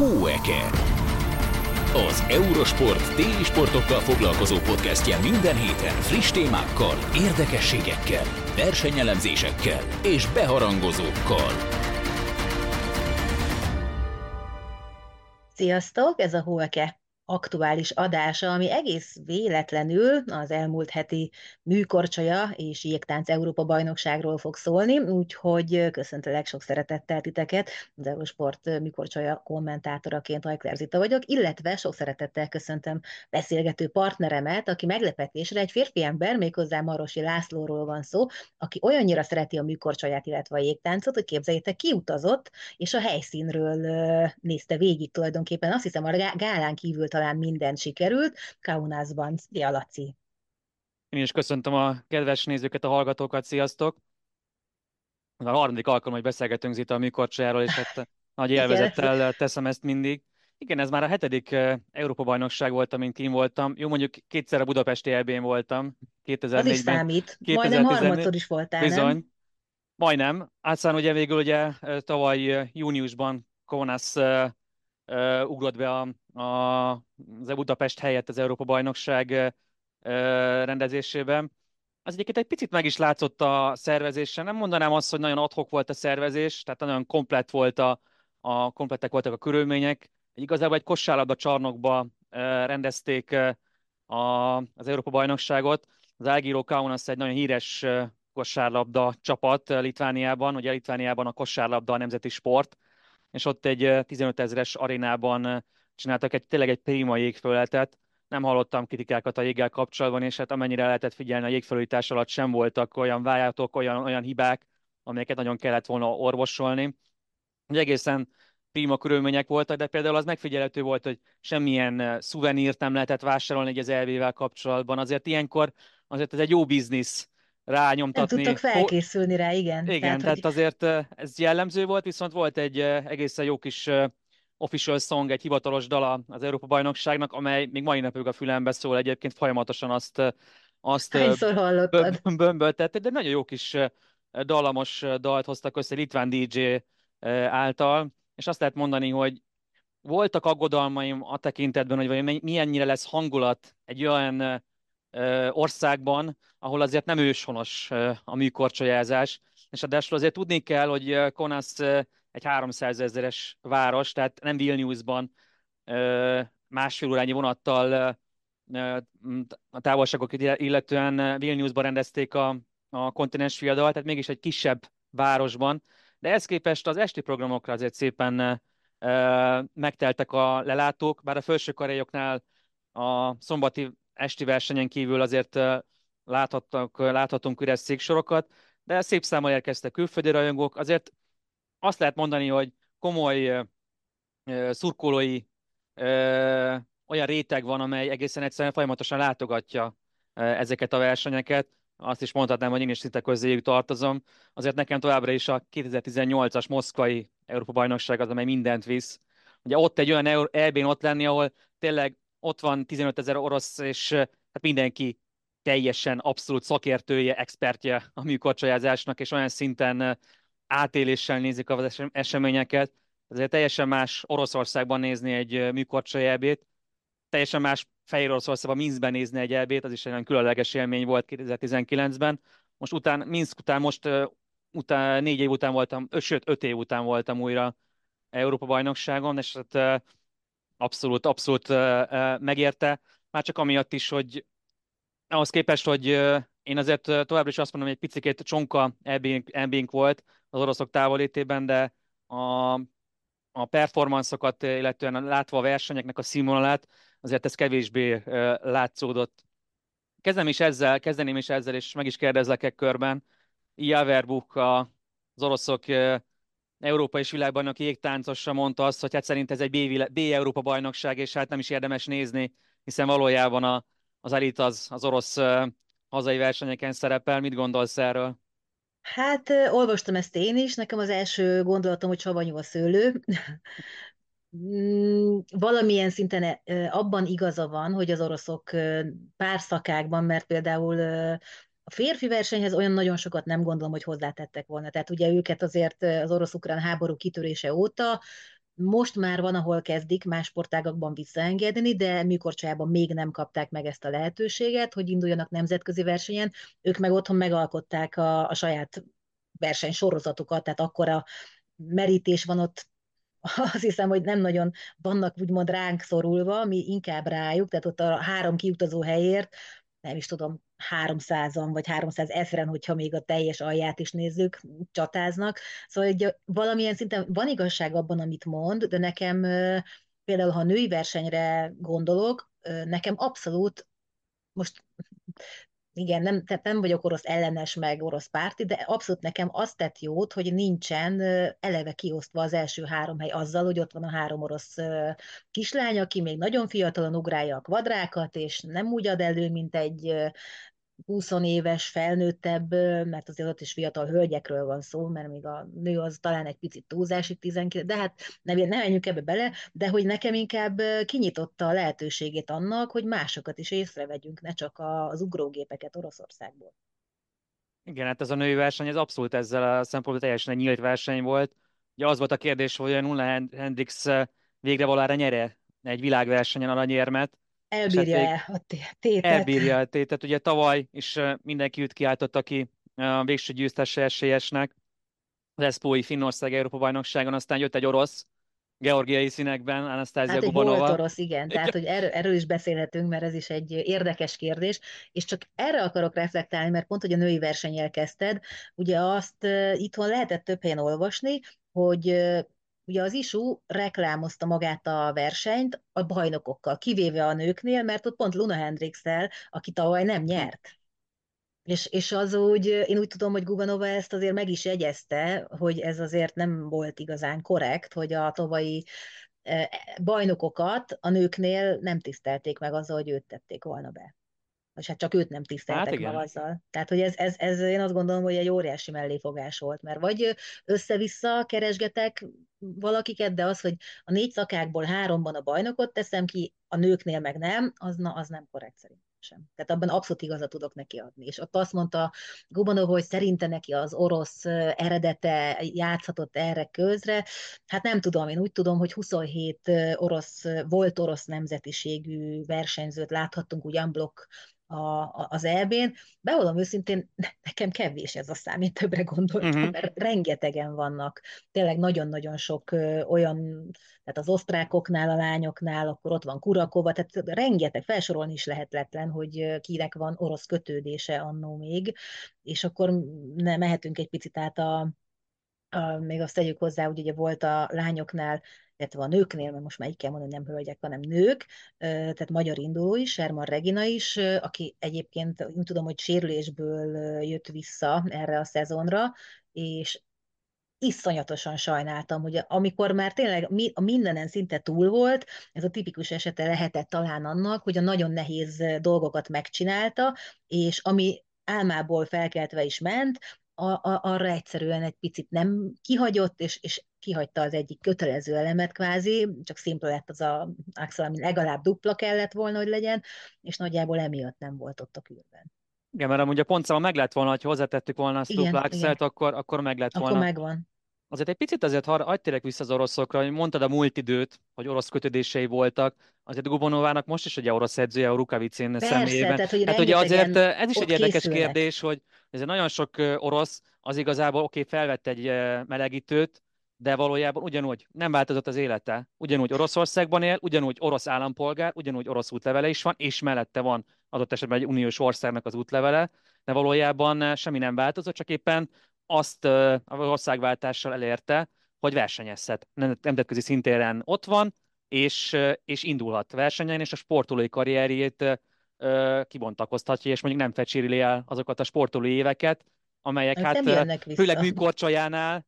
Hóeke. Az Eurosport téli sportokkal foglalkozó podcastje minden héten friss témákkal, érdekességekkel, versenyelemzésekkel és beharangozókkal. Sziasztok, ez a Hóeke aktuális adása, ami egész véletlenül az elmúlt heti műkorcsolya és jégtánc Európa bajnokságról fog szólni, úgyhogy köszöntelek sok szeretettel titeket, az Eurosport műkorcsolya kommentátoraként Ajkler Zita vagyok, illetve sok szeretettel köszöntöm beszélgető partneremet, aki meglepetésre egy férfi ember, méghozzá Marosi Lászlóról van szó, aki olyannyira szereti a műkorcsolyát, illetve a jégtáncot, hogy képzeljétek, kiutazott, és a helyszínről nézte végig tulajdonképpen. Azt hiszem, a gálán kívül talán minden sikerült. Kaunasban. Szia, Laci! Én is köszöntöm a kedves nézőket, a hallgatókat, sziasztok! Ez a harmadik alkalom, hogy beszélgetünk Zita a műkorcsájáról, és hát nagy élvezettel teszem ezt mindig. Igen, ez már a hetedik Európa-bajnokság volt, amint kim voltam. Jó, mondjuk kétszer a Budapesti eb voltam, 2004-ben. Az is számít. 2014... Majdnem harmadszor is voltál, Bizony. Nem? Majdnem. Aztán ugye végül ugye tavaly júniusban Konasz uh, ugrott be a, a, az Budapest helyett az Európa-bajnokság rendezésében. Az egyébként egy picit meg is látszott a szervezésen. Nem mondanám azt, hogy nagyon adhok volt a szervezés, tehát nagyon komplett volt a, a komplettek voltak a körülmények. Igazából egy kosárlabda csarnokba rendezték a, az Európa-bajnokságot. Az Algiro Kaunas egy nagyon híres kosárlabda csapat Litvániában, ugye Litvániában a kosárlabda a nemzeti sport, és ott egy 15 ezeres arénában csináltak egy tényleg egy prima jégfölletet. Nem hallottam kritikákat a jéggel kapcsolatban, és hát amennyire lehetett figyelni, a jégfelújítás alatt sem voltak olyan vájátok, olyan, olyan hibák, amelyeket nagyon kellett volna orvosolni. Ugye egészen prima körülmények voltak, de például az megfigyelhető volt, hogy semmilyen szuvenírt nem lehetett vásárolni az elvével kapcsolatban. Azért ilyenkor azért ez egy jó biznisz rányomtatni. Nem tudtak felkészülni rá, igen. Igen, tehát, tehát hogy... azért ez jellemző volt, viszont volt egy egészen jó kis official song, egy hivatalos dala az Európa-bajnokságnak, amely még mai napig a fülembe szól, egyébként folyamatosan azt, azt bömböltette, de nagyon jó kis dallamos dalt hoztak össze Litván DJ által, és azt lehet mondani, hogy voltak aggodalmaim a tekintetben, hogy milyennyire lesz hangulat egy olyan országban, ahol azért nem őshonos a műkorcsolyázás, és adásul azért tudni kell, hogy Konasz egy 300 ezeres város, tehát nem Vilniusban másfél órányi vonattal a távolságokat illetően Vilniusban rendezték a, a kontinens fiadal, tehát mégis egy kisebb városban, de ezt képest az esti programokra azért szépen megteltek a lelátók, bár a felső karajoknál a szombati esti versenyen kívül azért láthattunk, láthatunk üres széksorokat, de szép számmal érkeztek külföldi rajongók. Azért azt lehet mondani, hogy komoly szurkolói olyan réteg van, amely egészen egyszerűen folyamatosan látogatja ezeket a versenyeket. Azt is mondhatnám, hogy én is szinte közéjük tartozom. Azért nekem továbbra is a 2018-as moszkvai Európa-bajnokság az, amely mindent visz. Ugye ott egy olyan EB-n ott lenni, ahol tényleg ott van 15 ezer orosz, és hát mindenki teljesen abszolút szakértője, expertje a műkorcsolyázásnak, és olyan szinten átéléssel nézik az eseményeket. Ezért teljesen más Oroszországban nézni egy műkorcsolyábét, teljesen más Fehér Oroszországban, Minskben nézni egy elbét, az is egy olyan különleges élmény volt 2019-ben. Most után, Minsk után, most után, négy év után voltam, sőt, öt év után voltam újra Európa bajnokságon, és hát abszolút, abszolút megérte. Már csak amiatt is, hogy ahhoz képest, hogy én azért továbbra is azt mondom, hogy egy picit csonka elbénk volt az oroszok távolétében, de a, a performanszokat, illetően látva a versenyeknek a színvonalát, azért ez kevésbé látszódott. Kezdem is ezzel, kezdeném is ezzel, és meg is kérdezlek egy körben. Javerbuk, az oroszok Európa és világbajnoki jégtáncosa mondta azt, hogy hát szerint ez egy B, B Európa bajnokság, és hát nem is érdemes nézni, hiszen valójában a, az elit az, az orosz hazai versenyeken szerepel. Mit gondolsz erről? Hát olvastam ezt én is, nekem az első gondolatom, hogy savanyú a szőlő. Mm, valamilyen szinten abban igaza van, hogy az oroszok pár szakákban, mert például a férfi versenyhez olyan nagyon sokat nem gondolom, hogy hozzátettek volna. Tehát ugye őket azért az orosz-ukrán háború kitörése óta most már van, ahol kezdik más sportágakban visszaengedni, de műkorcsolyában még nem kapták meg ezt a lehetőséget, hogy induljanak nemzetközi versenyen. Ők meg otthon megalkották a, a saját versenysorozatukat, tehát akkora merítés van ott azt hiszem, hogy nem nagyon vannak úgymond ránk szorulva, mi inkább rájuk, tehát ott a három kiutazó helyért, nem is tudom, 300-an vagy 300 ezeren, hogyha még a teljes alját is nézzük, csatáznak. Szóval egy, valamilyen szinten van igazság abban, amit mond, de nekem például, ha női versenyre gondolok, nekem abszolút most igen, nem, tehát nem vagyok orosz ellenes, meg orosz párti, de abszolút nekem azt tett jót, hogy nincsen eleve kiosztva az első három hely azzal, hogy ott van a három orosz kislány, aki még nagyon fiatalon ugrálja a kvadrákat, és nem úgy ad elő, mint egy 20 éves, felnőttebb, mert azért ott is fiatal hölgyekről van szó, mert még a nő az talán egy picit túlzásig 19, de hát nem, nem menjünk ebbe bele, de hogy nekem inkább kinyitotta a lehetőségét annak, hogy másokat is észrevegyünk, ne csak az ugrógépeket Oroszországból. Igen, hát ez a női verseny, ez abszolút ezzel a szempontból teljesen egy nyílt verseny volt. Ugye az volt a kérdés, hogy a Nulla Hendrix végre valára nyere egy világversenyen aranyérmet, Elbírja-e hát a tétet? Elbírja a tétet. Ugye tavaly is mindenki őt kiáltotta ki a végső győztese esélyesnek. Az Eszpói Finnország Európa bajnokságon, aztán jött egy orosz, georgiai színekben, Anastasia hát Gubanova. Hát orosz, igen. Tehát, hogy erről, erről is beszélhetünk, mert ez is egy érdekes kérdés, és csak erre akarok reflektálni, mert pont, hogy a női verseny elkezdted, ugye azt itthon lehetett több helyen olvasni, hogy Ugye az ISU reklámozta magát a versenyt a bajnokokkal, kivéve a nőknél, mert ott pont Luna Hendrixel, aki tavaly nem nyert. És, és az úgy, én úgy tudom, hogy Gubanova ezt azért meg is jegyezte, hogy ez azért nem volt igazán korrekt, hogy a tavalyi e, bajnokokat a nőknél nem tisztelték meg azzal, hogy őt tették volna be vagy hát csak őt nem tiszteltek hát meg azzal. Tehát, hogy ez, ez, ez, én azt gondolom, hogy egy óriási melléfogás volt, mert vagy össze-vissza keresgetek valakiket, de az, hogy a négy szakákból háromban a bajnokot teszem ki, a nőknél meg nem, az, na, az nem korrekt szerintem sem. Tehát abban abszolút igazat tudok neki adni. És ott azt mondta Gubanov, hogy szerinte neki az orosz eredete játszhatott erre közre. Hát nem tudom, én úgy tudom, hogy 27 orosz, volt orosz nemzetiségű versenyzőt láthattunk úgy unblock a, az EB-n. Bevallom őszintén, nekem kevés ez a szám, én többre gondoltam, uh-huh. mert rengetegen vannak. Tényleg nagyon-nagyon sok ö, olyan, tehát az osztrákoknál, a lányoknál, akkor ott van Kurakova, tehát rengeteg, felsorolni is lehetetlen, hogy kinek van orosz kötődése annó még, és akkor ne, mehetünk egy picit át a, a, még azt tegyük hozzá, hogy ugye volt a lányoknál illetve a nőknél, mert most már így kell mondani, nem hölgyek, hanem nők, tehát magyar induló is, Sherman Regina is, aki egyébként úgy tudom, hogy sérülésből jött vissza erre a szezonra, és iszonyatosan sajnáltam, hogy amikor már tényleg a mindenen szinte túl volt, ez a tipikus esete lehetett talán annak, hogy a nagyon nehéz dolgokat megcsinálta, és ami álmából felkeltve is ment, a, a, arra egyszerűen egy picit nem kihagyott, és, és kihagyta az egyik kötelező elemet kvázi, csak szimpla lett az a axel, ami legalább dupla kellett volna, hogy legyen, és nagyjából emiatt nem volt ott a külben. Igen, mert amúgy a pontszáma meg lett volna, hogy hozzátettük volna a dupla axelt, akkor, akkor meg lett volna. Akkor megvan. Azért egy picit azért, ha adj vissza az oroszokra, hogy mondtad a múlt időt, hogy orosz kötődései voltak, azért Gubonovának most is ugye orosz edzője a Rukavicin személyében. Tehát, hogy hát ugye azért ez is egy érdekes készülnek. kérdés, hogy ez nagyon sok orosz az igazából oké, okay, felvett egy melegítőt, de valójában ugyanúgy nem változott az élete. Ugyanúgy Oroszországban él, ugyanúgy orosz állampolgár, ugyanúgy orosz útlevele is van, és mellette van adott esetben egy uniós országnak az útlevele, de valójában semmi nem változott, csak éppen azt az országváltással elérte, hogy versenyezhet. Nemzetközi szintéren ott van, és, és indulhat versenyen, és a sportolói karrierjét kibontakoztatja, és mondjuk nem fecsérili el azokat a sportolói éveket, amelyek hát, hát főleg műkorcsajánál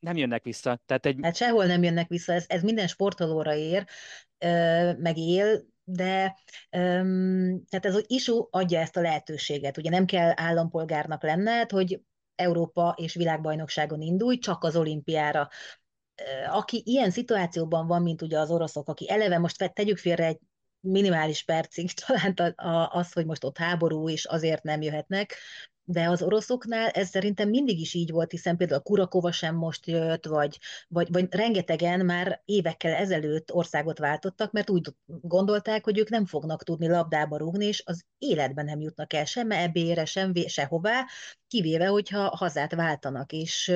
nem jönnek vissza. Tehát egy... Hát sehol nem jönnek vissza, ez, ez minden sportolóra ér, meg él, de um, tehát ez az ISU adja ezt a lehetőséget. Ugye nem kell állampolgárnak lenned, hogy Európa és világbajnokságon indulj, csak az olimpiára. Aki ilyen szituációban van, mint ugye az oroszok, aki eleve most tegyük félre egy minimális percig talán az, hogy most ott háború, és azért nem jöhetnek, de az oroszoknál ez szerintem mindig is így volt, hiszen például a Kurakova sem most jött, vagy, vagy, vagy rengetegen már évekkel ezelőtt országot váltottak, mert úgy gondolták, hogy ők nem fognak tudni labdába rúgni, és az életben nem jutnak el sem ebére, sem sehová, kivéve, hogyha hazát váltanak, és,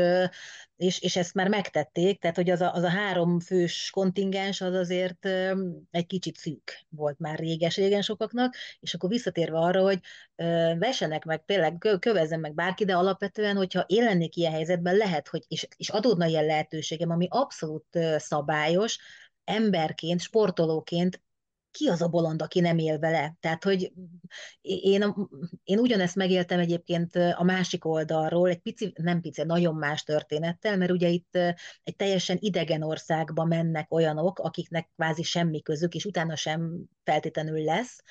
és, és ezt már megtették, tehát hogy az a, az a három fős kontingens az azért egy kicsit szűk volt már réges-régen sokaknak, és akkor visszatérve arra, hogy vessenek meg, tényleg kövezzen meg bárki, de alapvetően, hogyha én lennék ilyen helyzetben, lehet, hogy, és, és adódna ilyen lehetőségem, ami abszolút szabályos, emberként, sportolóként ki az a bolond, aki nem él vele? Tehát, hogy én, én ugyanezt megéltem egyébként a másik oldalról, egy pici, nem pici, nagyon más történettel, mert ugye itt egy teljesen idegen országba mennek olyanok, akiknek kvázi semmi közük, és utána sem feltétlenül lesz,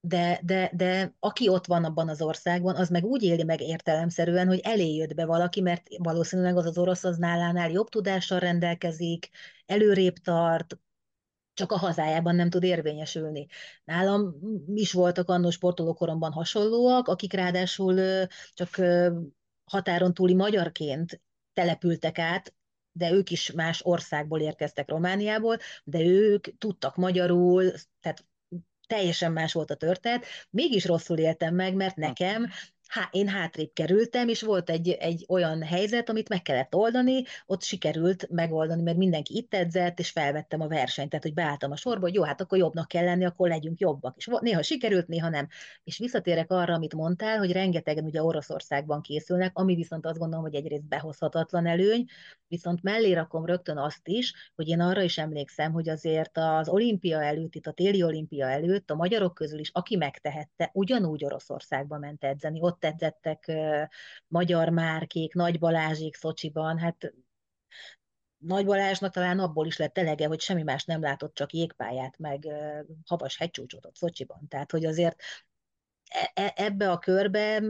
de, de, de aki ott van abban az országban, az meg úgy éli meg értelemszerűen, hogy elé jött be valaki, mert valószínűleg az az orosz az nálánál jobb tudással rendelkezik, előrébb tart, csak a hazájában nem tud érvényesülni. Nálam is voltak annó sportolókoromban hasonlóak, akik ráadásul csak határon túli magyarként települtek át, de ők is más országból érkeztek Romániából, de ők tudtak magyarul, tehát teljesen más volt a történet, mégis rosszul éltem meg, mert nekem há, én hátrébb kerültem, és volt egy, egy olyan helyzet, amit meg kellett oldani, ott sikerült megoldani, mert mindenki itt edzett, és felvettem a versenyt, tehát hogy beálltam a sorba, hogy jó, hát akkor jobbnak kell lenni, akkor legyünk jobbak. És néha sikerült, néha nem. És visszatérek arra, amit mondtál, hogy rengetegen ugye Oroszországban készülnek, ami viszont azt gondolom, hogy egyrészt behozhatatlan előny, viszont mellé rakom rögtön azt is, hogy én arra is emlékszem, hogy azért az olimpia előtt, itt a téli olimpia előtt a magyarok közül is, aki megtehette, ugyanúgy Oroszországba ment edzeni, ott edzettek magyar márkék, Nagy Balázsék Szocsiban, hát nagy Balázsnak talán abból is lett elege, hogy semmi más nem látott, csak jégpályát, meg havas hegycsúcsot ott Szocsiban. Tehát, hogy azért e, e, ebbe a körbe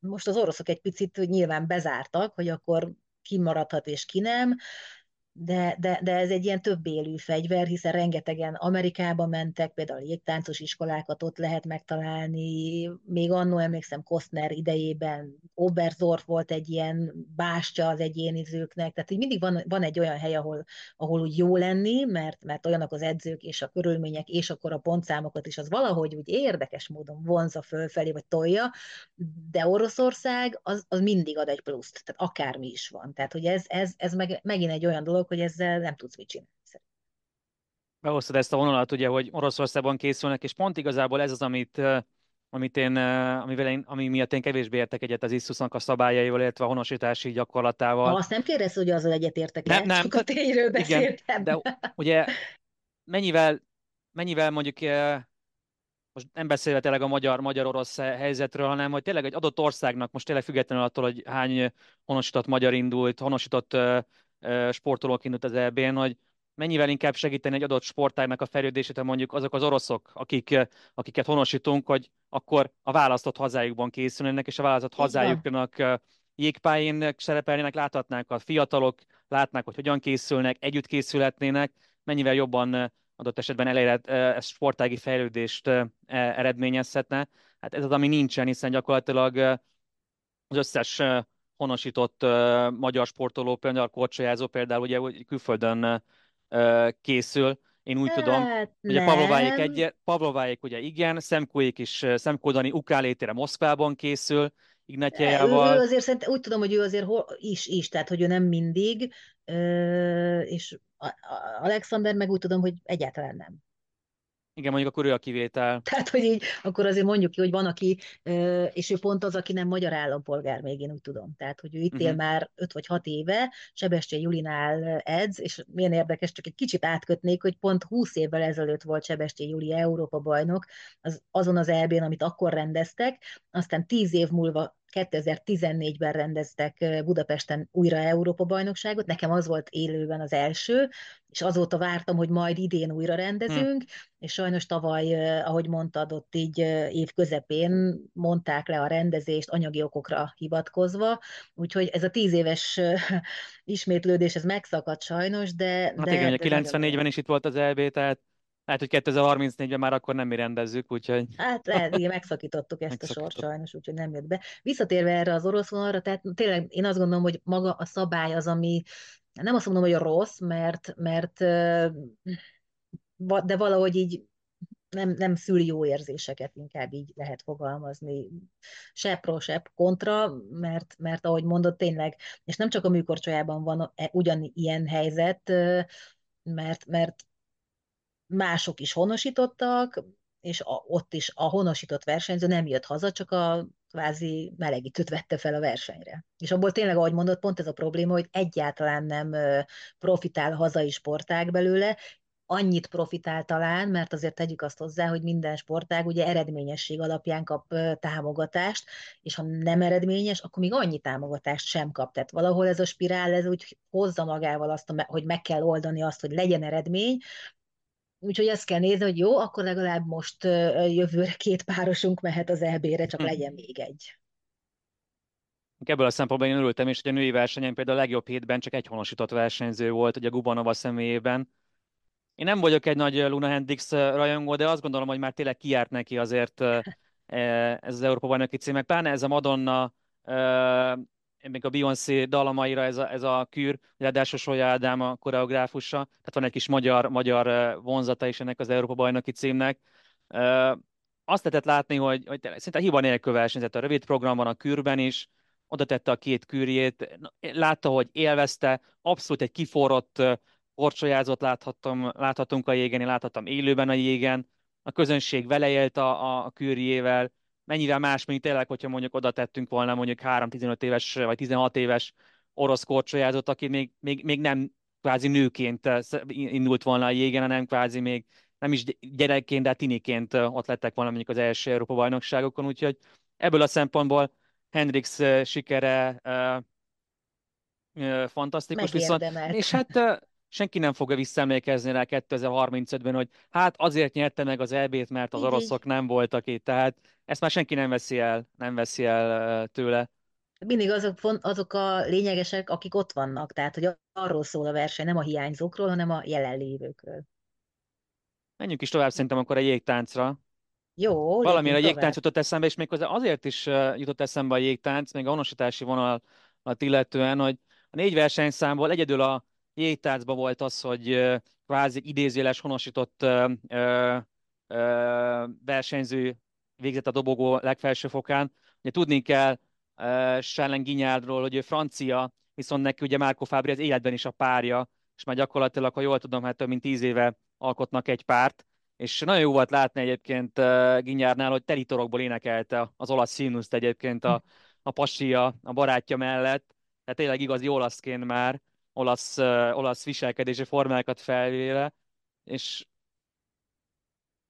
most az oroszok egy picit nyilván bezártak, hogy akkor ki maradhat és ki nem, de, de, de ez egy ilyen több élő fegyver, hiszen rengetegen Amerikába mentek, például jégtáncos iskolákat ott lehet megtalálni, még annó emlékszem Kostner idejében Oberzorf volt egy ilyen bástya az egyénizőknek, tehát így mindig van, van egy olyan hely, ahol, ahol úgy jó lenni, mert, mert olyanok az edzők és a körülmények, és akkor a pontszámokat is az valahogy úgy érdekes módon vonza fölfelé, vagy tolja, de Oroszország az, az mindig ad egy pluszt, tehát akármi is van. Tehát, hogy ez, ez, ez meg, megint egy olyan dolog, hogy ezzel nem tudsz mit csinálni. Behoztad ezt a vonalat, ugye, hogy Oroszországban készülnek, és pont igazából ez az, amit, amit én, amivel én, ami miatt én kevésbé értek egyet az Isztusznak a szabályaival, illetve a honosítási gyakorlatával. Ha azt nem kérdez, hogy azzal egyetértek nem, nem. csak a tényről beszéltem. Igen, de ugye mennyivel, mennyivel mondjuk most nem beszélve tényleg a magyar-magyar-orosz helyzetről, hanem hogy tényleg egy adott országnak, most tényleg függetlenül attól, hogy hány honosított magyar indult, honosított sportolók indult az EB-n, hogy mennyivel inkább segíteni egy adott sportágnak a fejlődését, mondjuk azok az oroszok, akik, akiket honosítunk, hogy akkor a választott hazájukban készülnek, és a választott hazájuknak jégpályén szerepelnének, láthatnák a fiatalok, látnák, hogy hogyan készülnek, együtt készülhetnének, mennyivel jobban adott esetben elérhet, ez sportági fejlődést e, eredményezhetne. Hát ez az, ami nincsen, hiszen gyakorlatilag az összes honosított magyar sportoló, például a korcsolyázó például ugye külföldön készül. Én úgy hát, tudom, hogy a Pavlováék, egy, Pavlováék ugye igen, Szemkóék is, Szemkó Dani ukrálétére Moszkvában készül, Ignatjával. Ő, ő azért szerint, úgy tudom, hogy ő azért is, is, tehát hogy ő nem mindig, és Alexander meg úgy tudom, hogy egyáltalán nem. Igen, mondjuk akkor ő a kivétel. Tehát, hogy így, akkor azért mondjuk ki, hogy van, aki, és ő pont az, aki nem magyar állampolgár, még én úgy tudom. Tehát, hogy ő itt uh-huh. él már 5 vagy 6 éve, Sebestyén Julinál edz, és milyen érdekes, csak egy kicsit átkötnék, hogy pont 20 évvel ezelőtt volt Sebestyén Juli Európa bajnok, az, azon az elbén, amit akkor rendeztek, aztán 10 év múlva 2014-ben rendeztek Budapesten újra Európa-bajnokságot, nekem az volt élőben az első, és azóta vártam, hogy majd idén újra rendezünk, hm. és sajnos tavaly, ahogy mondtad, ott így év közepén mondták le a rendezést anyagi okokra hivatkozva, úgyhogy ez a tíz éves ismétlődés, ez megszakadt sajnos, de... Hát de, igen, de 94-ben is itt volt az EB, tehát lehet, hogy 2034-ben már akkor nem mi rendezzük, úgyhogy... Hát lehet, igen, megszakítottuk ezt a sort sajnos, úgyhogy nem jött be. Visszatérve erre az orosz vonalra, tehát tényleg én azt gondolom, hogy maga a szabály az, ami nem azt mondom, hogy a rossz, mert, mert de valahogy így nem, nem szül jó érzéseket, inkább így lehet fogalmazni. Se pro, se kontra, mert, mert ahogy mondott, tényleg, és nem csak a műkorcsolyában van e, ugyanilyen helyzet, mert, mert mások is honosítottak, és a, ott is a honosított versenyző nem jött haza, csak a kvázi melegítőt vette fel a versenyre. És abból tényleg, ahogy mondott, pont ez a probléma, hogy egyáltalán nem profitál hazai sportág belőle, annyit profitál talán, mert azért tegyük azt hozzá, hogy minden sportág ugye eredményesség alapján kap támogatást, és ha nem eredményes, akkor még annyi támogatást sem kap. Tehát valahol ez a spirál, ez úgy hozza magával azt, hogy meg kell oldani azt, hogy legyen eredmény, Úgyhogy azt kell nézni, hogy jó, akkor legalább most jövőre két párosunk mehet az EB-re, csak legyen még egy. Ebből a szempontból én örültem is, hogy a női versenyen például a legjobb hétben csak egy honosított versenyző volt, ugye Gubanova személyében. Én nem vagyok egy nagy Luna Hendrix rajongó, de azt gondolom, hogy már tényleg kiárt neki azért e, ez az Európa bajnoki címek. Pláne ez a Madonna még a Beyoncé dalamaira ez a, ez a kür, ráadásul Solya Ádám a koreográfusa, tehát van egy kis magyar, magyar vonzata is ennek az Európa bajnoki címnek. Azt lehetett látni, hogy, hogy szinte hiba nélkül versenyzett a rövid programban, a kürben is, oda tette a két kürjét, látta, hogy élvezte, abszolút egy kiforrott korcsolyázót láthattam, láthatunk a jégen, én láthattam élőben a jégen, a közönség vele élt a, a kürjével, mennyivel más, mint tényleg, hogyha mondjuk oda tettünk volna mondjuk 3-15 éves vagy 16 éves orosz korcsolyázót, aki még, még, még nem kvázi nőként eh, indult volna a jégen, hanem kvázi még nem is gyerekként, de tiniként eh, ott lettek volna mondjuk az első Európa bajnokságokon, úgyhogy ebből a szempontból Hendrix eh, sikere fantasztikus, viszont, és hát senki nem fogja visszaemlékezni rá 2035-ben, hogy hát azért nyerte meg az EB-t, mert az oroszok nem voltak itt, tehát ezt már senki nem veszi el, nem veszi el tőle. Mindig azok, azok a lényegesek, akik ott vannak, tehát hogy arról szól a verseny, nem a hiányzókról, hanem a jelenlévőkről. Menjünk is tovább szerintem akkor a jégtáncra. Jó, Valamire a jégtánc jutott eszembe, és méghozzá azért is jutott eszembe a jégtánc, még a honosítási vonalat illetően, hogy a négy versenyszámból egyedül a jégtáncban volt az, hogy kvázi idézéles honosított versenyző végzett a dobogó legfelső fokán. Ugye tudni kell Sellen Ginyárdról, hogy ő francia, viszont neki ugye Márko Fábri az életben is a párja, és már gyakorlatilag, ha jól tudom, hát több mint tíz éve alkotnak egy párt, és nagyon jó volt látni egyébként Ginyárnál, hogy teritorokból énekelte az olasz színuszt egyébként a, a pasia, a barátja mellett, tehát tényleg igazi olaszként már, olasz, olasz viselkedési formákat felvéve, és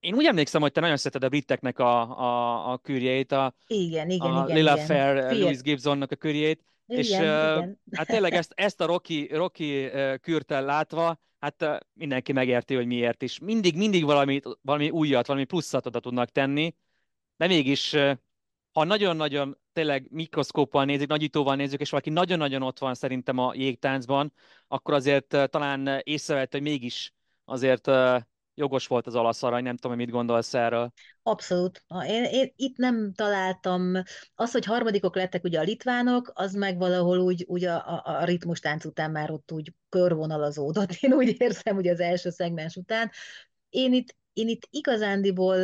én úgy emlékszem, hogy te nagyon szereted a briteknek a, a, a kürjét, a, igen, igen, a igen, Lila igen. Fair uh, Louis Gibsonnak a kürjét, igen, és igen. hát tényleg ezt, ezt a Rocky, Rocky kürtel látva, hát mindenki megérti, hogy miért is. Mindig, mindig valami, valami újat, valami pluszat oda tudnak tenni, de mégis, ha nagyon-nagyon tényleg mikroszkóppal nézik, nagyítóval nézzük, és valaki nagyon-nagyon ott van szerintem a jégtáncban, akkor azért talán észrevett, hogy mégis azért jogos volt az olasz arany, nem tudom, mit gondolsz erről. Abszolút. Én, én itt nem találtam, az, hogy harmadikok lettek ugye a litvánok, az meg valahol úgy, úgy a, a, a ritmustánc után már ott úgy körvonalazódott. Én úgy érzem, hogy az első szegmens után. Én itt, én itt igazándiból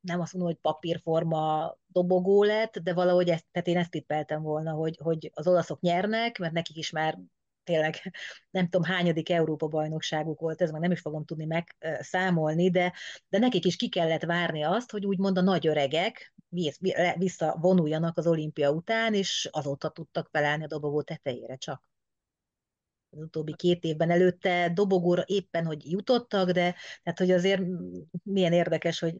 nem azt mondom, hogy papírforma dobogó lett, de valahogy ezt, tehát én ezt tippeltem volna, hogy, hogy az olaszok nyernek, mert nekik is már tényleg nem tudom hányadik Európa bajnokságuk volt, ez meg nem is fogom tudni megszámolni, de, de nekik is ki kellett várni azt, hogy úgymond a nagy öregek visszavonuljanak az olimpia után, és azóta tudtak felállni a dobogó tetejére csak. Az utóbbi két évben előtte dobogóra éppen, hogy jutottak, de tehát, hogy azért milyen érdekes, hogy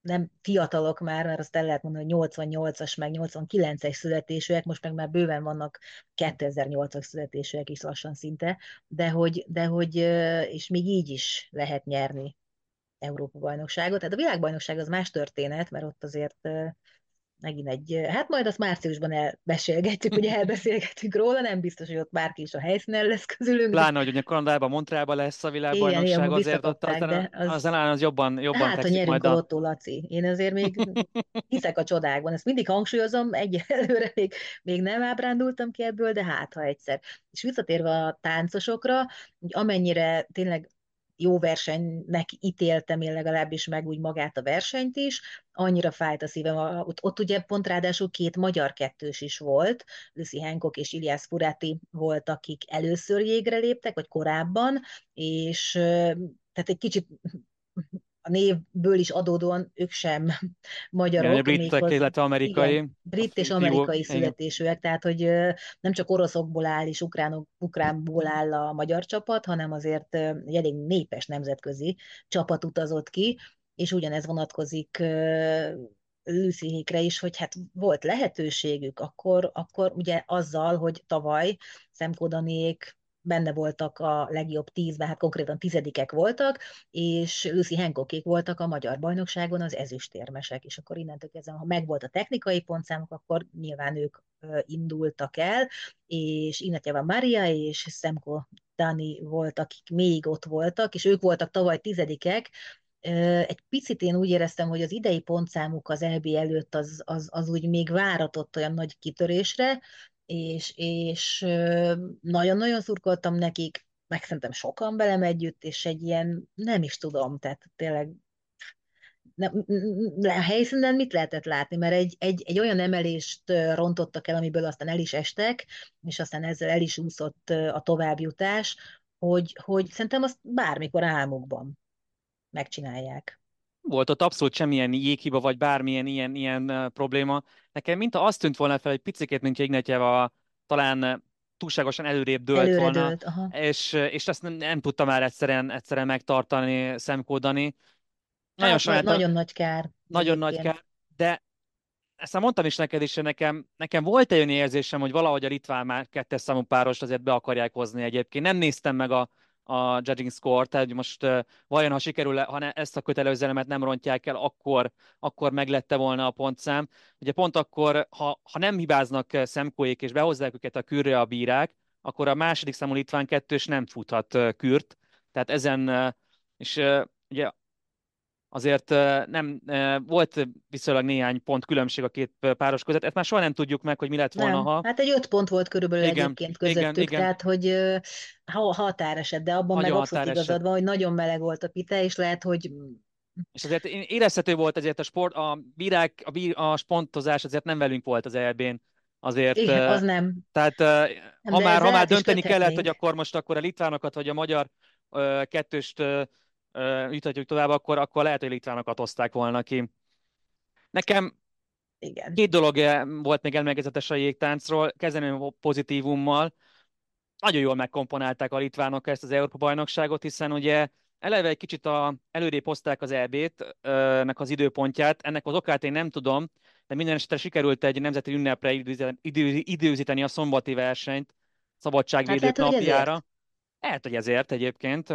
nem fiatalok már, mert azt el lehet mondani, hogy 88-as, meg 89-es születésűek, most meg már bőven vannak 2008-as születésűek is lassan szinte, de hogy, de hogy és még így is lehet nyerni Európa bajnokságot. Tehát a világbajnokság az más történet, mert ott azért megint egy, hát majd azt márciusban elbeszélgetjük, ugye elbeszélgetünk róla, nem biztos, hogy ott bárki is a helyszínen lesz közülünk. Pláne, hogy ugye Kanadában, Montrealban lesz a világbajnokság, igen, azért ott aztán, az, aztán az jobban, jobban Hát, a nyerünk a... Otto Laci. Én azért még hiszek a csodákban, ezt mindig hangsúlyozom, egyelőre még, még nem ábrándultam ki ebből, de hát, ha egyszer. És visszatérve a táncosokra, hogy amennyire tényleg jó versenynek ítéltem én legalábbis meg úgy magát a versenyt is, annyira fájt a szívem. Ott, ott ugye pont ráadásul két magyar kettős is volt, Lucy Hancock és Ilias Furati volt, akik először jégre léptek, vagy korábban, és tehát egy kicsit a névből is adódóan ők sem magyarok. Ja, britek, illetve amerikai. Igen, brit és amerikai születésűek, tehát hogy nem csak oroszokból áll és ukránok, ukránból áll a magyar csapat, hanem azért egy elég népes nemzetközi csapat utazott ki, és ugyanez vonatkozik Lucyhékre is, hogy hát volt lehetőségük, akkor, akkor ugye azzal, hogy tavaly Szemkódanék benne voltak a legjobb tízben, hát konkrétan tizedikek voltak, és Lucy Hancockék voltak a magyar bajnokságon az ezüstérmesek, és akkor innentől kezdve, ha megvolt a technikai pontszámok, akkor nyilván ők indultak el, és Inatjava Maria és Szemko Dani voltak, akik még ott voltak, és ők voltak tavaly tizedikek, egy picit én úgy éreztem, hogy az idei pontszámuk az LB előtt az, az, az úgy még váratott olyan nagy kitörésre, és, és nagyon-nagyon szurkoltam nekik, meg szerintem sokan velem együtt, és egy ilyen, nem is tudom, tehát tényleg nem, a helyszínen mit lehetett látni, mert egy, egy, egy olyan emelést rontottak el, amiből aztán el is estek, és aztán ezzel el is úszott a továbbjutás, hogy, hogy szerintem azt bármikor álmukban megcsinálják volt ott abszolút semmilyen jéghiba, vagy bármilyen ilyen, ilyen probléma. Nekem mint azt tűnt volna fel, egy picit, mint Ignatjeva talán túlságosan előrébb dőlt Előre volna, dőlt, aha. és, és ezt nem, nem tudta már egyszerűen, egyszerűen megtartani, szemkódani. Nagyon, hát, nagyon nagy kár. Nagyon nagy kár, de ezt már mondtam is neked is, hogy nekem, nekem volt egy olyan érzésem, hogy valahogy a Ritván már kettes számú párost azért be akarják hozni egyébként. Nem néztem meg a, a judging score, tehát most uh, vajon ha sikerül, ha ne, ezt a kötelező elemet nem rontják el, akkor, akkor meglette volna a pontszám. Ugye pont akkor, ha, ha nem hibáznak szemkóék és behozzák őket a kürre a bírák, akkor a második számú litván kettős nem futhat kürt. Tehát ezen, és ugye azért nem volt viszonylag néhány pont különbség a két páros között. Ezt már soha nem tudjuk meg, hogy mi lett volna, nem. ha... Hát egy öt pont volt körülbelül igen, egyébként közöttük, igen, igen. tehát hogy ha határeset, de abban nagyon meg abszolút igazad van, hogy nagyon meleg volt a pite, és lehet, hogy és azért érezhető volt ezért a sport, a bírák, a, bír, a spontozás azért nem velünk volt az EB-n. Azért, Igen, az nem. Tehát nem, ha már, ha már dönteni kellett, hogy akkor most akkor a litvánokat vagy a magyar kettőst jutatjuk tovább, akkor, akkor lehet, hogy litvánokat hozták volna ki. Nekem Igen. két dolog volt még emlékezetes a jégtáncról. Kezdeném pozitívummal. Nagyon jól megkomponálták a litvánok ezt az Európa-bajnokságot, hiszen ugye eleve egy kicsit a, előrébb hozták az EB-t, nek az időpontját. Ennek az okát én nem tudom, de minden esetre sikerült egy nemzeti ünnepre időzíteni a szombati versenyt, szabadságvédők hát napjára. Lehet, hogy ezért egyébként.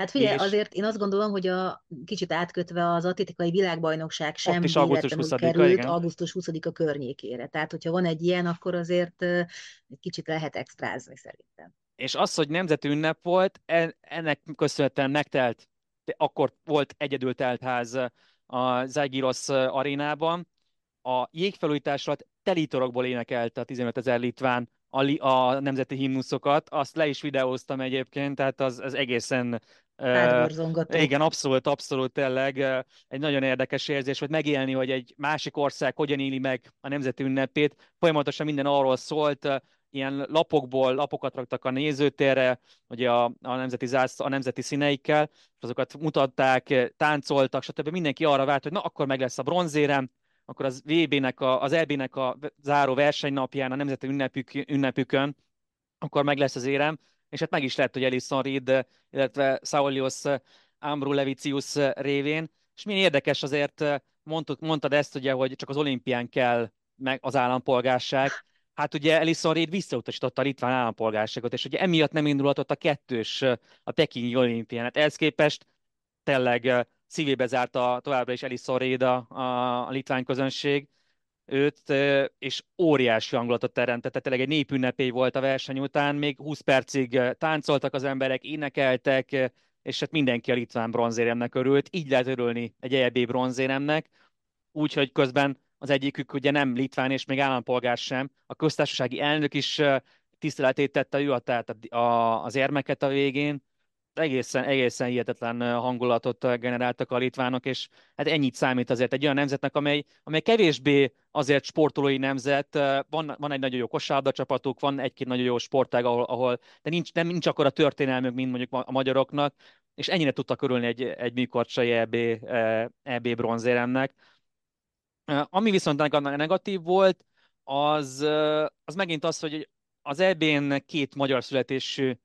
Hát figyelj, és... azért én azt gondolom, hogy a kicsit átkötve az atlétikai világbajnokság sem is augusztus 20 került igen. augusztus 20-a környékére. Tehát, hogyha van egy ilyen, akkor azért egy kicsit lehet extrázni szerintem. És az, hogy nemzeti ünnep volt, ennek köszönhetően megtelt, akkor volt egyedül telt ház a Zagiros arénában. A jégfelújítás alatt telítorokból énekelte a 15 ezer litván a, a nemzeti himnuszokat, azt le is videóztam egyébként, tehát az, az egészen Átborzongató. Igen, abszolút, abszolút tényleg egy nagyon érdekes érzés, hogy megélni, hogy egy másik ország hogyan éli meg a nemzeti ünnepét. Folyamatosan minden arról szólt, ilyen lapokból lapokat raktak a nézőtérre, ugye a, a nemzeti zász, a nemzeti színeikkel, és azokat mutatták, táncoltak, stb. Mindenki arra várt, hogy na, akkor meg lesz a bronzérem, akkor az VB-nek, a, az EB-nek a záró versenynapján, a nemzeti ünnepük, ünnepükön, akkor meg lesz az érem, és hát meg is lett, hogy Elison Reed, illetve Saulius Ambrulevicius révén, és milyen érdekes azért, mondtad, mondtad ezt ugye, hogy csak az olimpián kell meg az állampolgárság, hát ugye Elison Reed visszautasította a litván állampolgárságot, és ugye emiatt nem indulhatott a kettős a Pekingi olimpián. Hát ehhez képest tényleg szívébe zárta továbbra is Elison Reed a, a, a litván közönség, őt, és óriási hangulatot teremtett. Tehát tényleg egy népünnepély volt a verseny után, még 20 percig táncoltak az emberek, énekeltek, és hát mindenki a litván bronzéremnek örült. Így lehet örülni egy EB bronzéremnek, úgyhogy közben az egyikük ugye nem litván és még állampolgár sem. A köztársasági elnök is tiszteletét tette ő, tehát az érmeket a végén, egészen, egészen hihetetlen hangulatot generáltak a litvánok, és hát ennyit számít azért egy olyan nemzetnek, amely, amely kevésbé azért sportolói nemzet, van, van egy nagyon jó kosárda csapatuk, van egy-két nagyon jó sportág, ahol, ahol de nincs, nem, nincs akkor a történelmük, mint mondjuk a magyaroknak, és ennyire tudtak körülni egy, egy műkorcsai EB, EB bronzéremnek. Ami viszont negatív volt, az, az megint az, hogy az EB-n két magyar születésű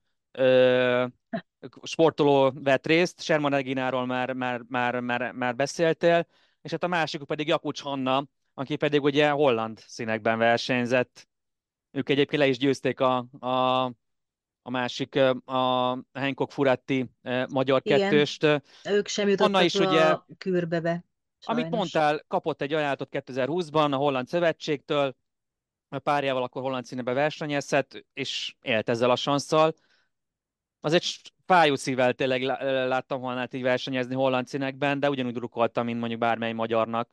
sportoló vett részt, Sherman Regináról már, már, már, már, már beszéltél, és hát a másik pedig Jakucs Hanna, aki pedig ugye holland színekben versenyzett. Ők egyébként le is győzték a, a, a másik, a Hancock Furatti magyar Igen. kettőst. Ők sem jutottak Hanna is, ugye, a kürbe be. Sajnos. Amit mondtál, kapott egy ajánlatot 2020-ban a Holland Szövetségtől, a párjával akkor holland színebe versenyezhet, és élt ezzel a sanszal. Az egy szívvel tényleg láttam volna így versenyezni holland színekben, de ugyanúgy drukkoltam, mint mondjuk bármely magyarnak.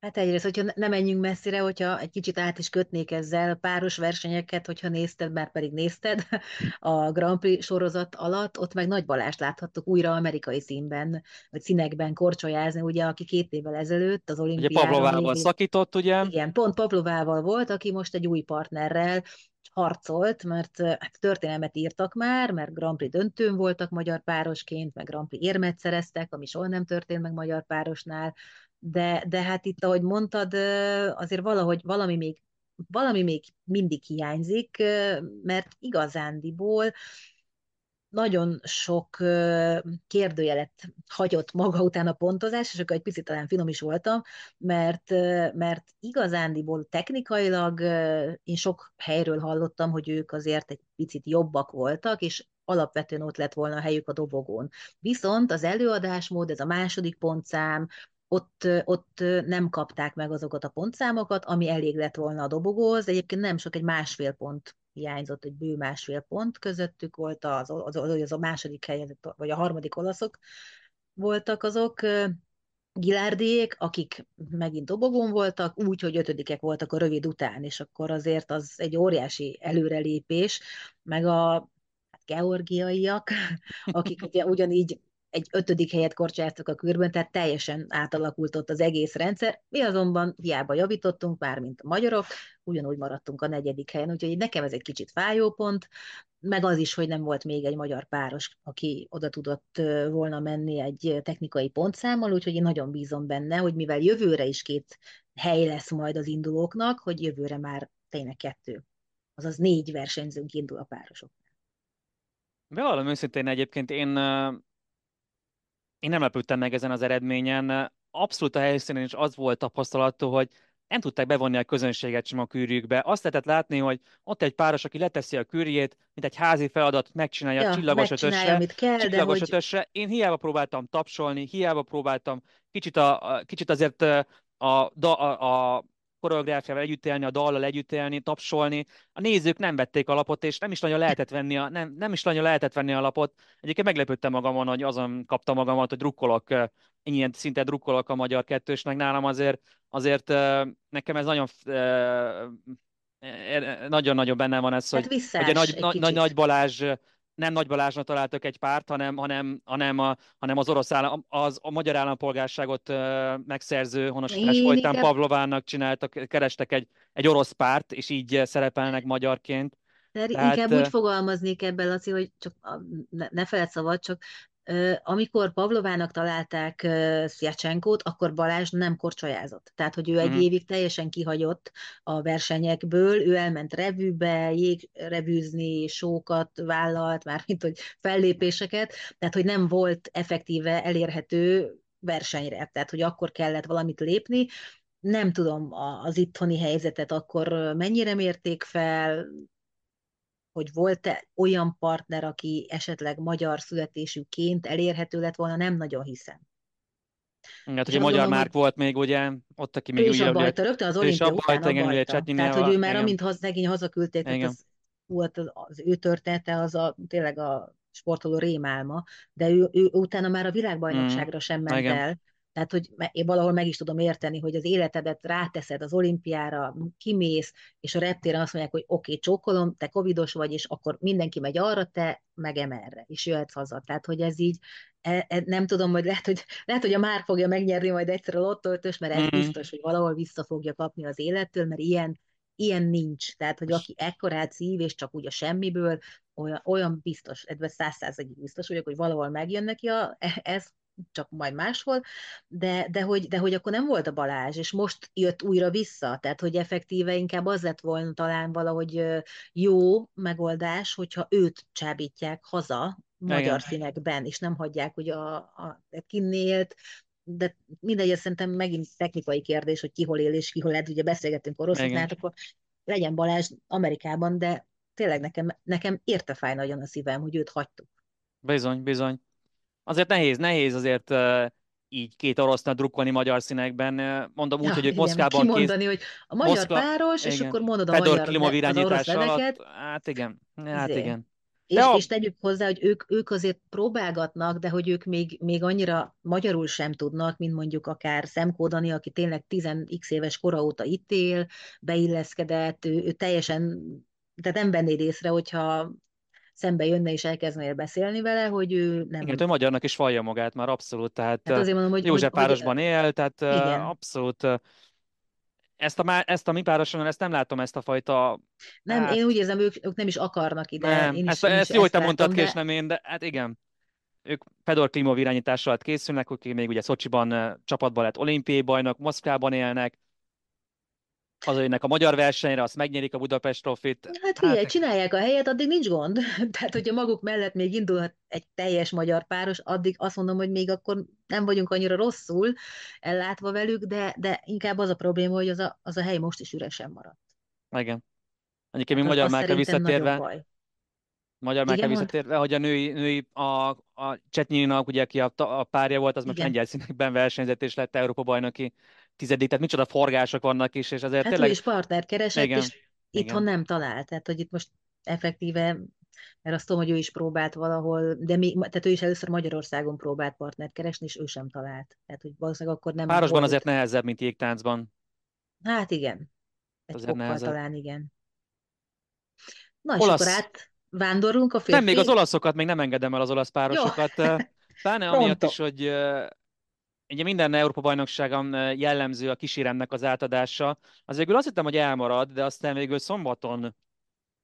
Hát egyrészt, hogyha nem menjünk messzire, hogyha egy kicsit át is kötnék ezzel páros versenyeket, hogyha nézted, már pedig nézted a Grand Prix sorozat alatt, ott meg Nagy Balást láthattuk újra amerikai színben, vagy színekben korcsolyázni, ugye, aki két évvel ezelőtt az olimpiára... Ugye Pavlovával szakított, ugye? Igen, pont Pavlovával volt, aki most egy új partnerrel harcolt, mert hát történelmet írtak már, mert Grand Prix döntőn voltak magyar párosként, meg Grand Prix érmet szereztek, ami soha nem történt meg magyar párosnál, de, de hát itt, ahogy mondtad, azért valahogy valami még, valami még mindig hiányzik, mert igazándiból nagyon sok kérdőjelet hagyott maga után a pontozás, és akkor egy picit talán finom is voltam, mert, mert igazándiból technikailag én sok helyről hallottam, hogy ők azért egy picit jobbak voltak, és alapvetően ott lett volna a helyük a dobogón. Viszont az előadásmód, ez a második pontszám, ott, ott nem kapták meg azokat a pontszámokat, ami elég lett volna a dobogóhoz. Egyébként nem sok, egy másfél pont hiányzott, egy bő másfél pont közöttük volt az, az, az, az a második helyezett, vagy a harmadik olaszok voltak azok, Gilárdiék, akik megint dobogón voltak, úgy, hogy ötödikek voltak a rövid után, és akkor azért az egy óriási előrelépés, meg a hát, georgiaiak, akik ugye ugyanígy egy ötödik helyet korcsáztak a körben, tehát teljesen átalakult ott az egész rendszer. Mi azonban hiába javítottunk, már mint a magyarok, ugyanúgy maradtunk a negyedik helyen, úgyhogy nekem ez egy kicsit fájó pont, meg az is, hogy nem volt még egy magyar páros, aki oda tudott volna menni egy technikai pontszámmal, úgyhogy én nagyon bízom benne, hogy mivel jövőre is két hely lesz majd az indulóknak, hogy jövőre már tényleg kettő, azaz négy versenyzőnk indul a párosoknál. Bevallom őszintén egyébként én én nem lepődtem meg ezen az eredményen. Abszolút a helyszínen is az volt tapasztalatú, hogy nem tudták bevonni a közönséget sem a kűrjükbe. Azt lehetett látni, hogy ott egy páros, aki leteszi a kürjét, mint egy házi feladat, megcsinálja ja, csillagos ötösre. Amit kell, csillagos de ötösre. Én hiába próbáltam tapsolni, hiába próbáltam kicsit, a, a kicsit azért a, a, a, a koreográfiával együtt élni, a dallal együtt élni, tapsolni. A nézők nem vették a lapot, és nem is nagyon lehetett venni a, nem, nem is nagyon lehetett venni a lapot. Egyébként meglepődtem magamon, hogy azon kaptam magamat, hogy drukkolok, ilyen szinte drukkolok a magyar kettősnek. Nálam azért, azért nekem ez nagyon nagyon-nagyon benne van ez, hát hogy, hogy a nagy, nagy, nagy Balázs nem Nagy Balázsnak találtak egy párt, hanem, hanem, hanem, a, hanem az orosz állam, az, a magyar állampolgárságot megszerző honosítás folytán inkább... Pavlovának csináltak, kerestek egy, egy orosz párt, és így szerepelnek magyarként. Tehát, inkább úgy fogalmaznék ebben, Laci, hogy csak ne, ne feled szabad, csak amikor Pavlovának találták Szjacsenkót, akkor Balázs nem korcsolyázott. Tehát, hogy ő egy mm. évig teljesen kihagyott a versenyekből, ő elment revűbe, jégrevűzni, sókat vállalt, már mint hogy fellépéseket, tehát, hogy nem volt effektíve elérhető versenyre, tehát, hogy akkor kellett valamit lépni, nem tudom az itthoni helyzetet akkor mennyire mérték fel, hogy volt-e olyan partner, aki esetleg magyar születésűként elérhető lett volna, nem nagyon hiszem. Hát, hogy magyar márk hogy... volt még, ugye, ott, aki még ő is a bajta, rögtön az olimpia után a bajta. Tehát, hogy ő már igen. amint haz, szegény hazaküldték, tehát az, volt az, az ő története, az a, tényleg a sportoló rémálma, de ő, ő utána már a világbajnokságra mm. sem ment igen. el, tehát, hogy én valahol meg is tudom érteni, hogy az életedet ráteszed az olimpiára, kimész, és a reptéren azt mondják, hogy oké, okay, csókolom, te covidos vagy, és akkor mindenki megy arra, te meg emerre, és jöhetsz haza. Tehát, hogy ez így, e, e, nem tudom, hogy lehet, hogy lehet, hogy a már fogja megnyerni majd egyszer a lottóötös, mert ez mm. biztos, hogy valahol vissza fogja kapni az élettől, mert ilyen, ilyen nincs. Tehát, hogy aki ekkorát szív, és csak úgy a semmiből, olyan, olyan biztos, ebben száz százalékig biztos vagyok, hogy valahol megjön neki a, e, ez, csak majd máshol, de, de, hogy, de hogy akkor nem volt a Balázs, és most jött újra vissza, tehát hogy effektíve inkább az lett volna talán valahogy jó megoldás, hogyha őt csábítják haza magyar Igen. színekben, és nem hagyják, hogy a, a kinnélt, de mindegy, ez szerintem megint technikai kérdés, hogy ki hol él és ki hol lehet, ugye beszélgettünk oroszoknál, hát akkor legyen Balázs Amerikában, de tényleg nekem, nekem érte fáj nagyon a szívem, hogy őt hagytuk. Bizony, bizony azért nehéz, nehéz azért így két orosznak drukkolni magyar színekben. Mondom úgy, ja, hogy ők Moszkvában kimondani, kész... hogy a magyar Moszkva... páros, igen. és akkor mondod a Fedor magyar az orosz neveket. Hát igen, hát Zé. igen. És, a... és tegyük hozzá, hogy ők, ők azért próbálgatnak, de hogy ők még, még annyira magyarul sem tudnak, mint mondjuk akár Szemkó Dani, aki tényleg 10x éves kora óta itt él, beilleszkedett, ő, ő teljesen, tehát nem vennéd észre, hogyha szembe jönne és elkezdenél beszélni vele, hogy ő nem... Igen, ő magyarnak is vallja magát már abszolút, tehát hát azért mondom, hogy, József hogy, párosban hogy, él, tehát igen. abszolút ezt a, ezt a mi pároson, ezt nem látom, ezt a fajta... Nem, hát... én úgy érzem, ők, ők nem is akarnak ide. Nem, én is, ezt, én ezt jó, hogy te mondtad de... és nem én, de hát igen. Ők Fedor Klimov irányítás alatt készülnek, akik még ugye Szocsiban csapatban lett olimpiai bajnok, Moszkvában élnek, hazajönnek a magyar versenyre, azt megnyerik a Budapest Trofit. Hát hát... csinálják a helyet, addig nincs gond. Tehát, hogyha maguk mellett még indulhat egy teljes magyar páros, addig azt mondom, hogy még akkor nem vagyunk annyira rosszul ellátva velük, de, de inkább az a probléma, hogy az a, az a hely most is üresen maradt. Igen. Egyébként mi hát magyar márka visszatérve, magyar márka visszatérve, hogy a női, női a, a Csetnyininak, ugye, aki a, a párja volt, az most lengyel színekben versenyzett, és lett Európa bajnoki tizedik, tehát micsoda forgások vannak is, és azért hát tényleg... is partner keresett, igen, és igen. itthon nem talált, tehát hogy itt most effektíve, mert azt tudom, hogy ő is próbált valahol, de mi, tehát ő is először Magyarországon próbált partnert keresni, és ő sem talált. Tehát, hogy valószínűleg akkor nem Párosban volt. azért nehezebb, mint jégtáncban. Hát igen. Egy azért nehezebb. talán igen. Na, olasz... és akkor át vándorlunk a férfi... Nem, még az olaszokat még nem engedem el az olasz párosokat. Pláne amiatt is, hogy ugye minden Európa bajnokságon jellemző a kíséremnek az átadása. Az végül azt hittem, hogy elmarad, de aztán végül szombaton,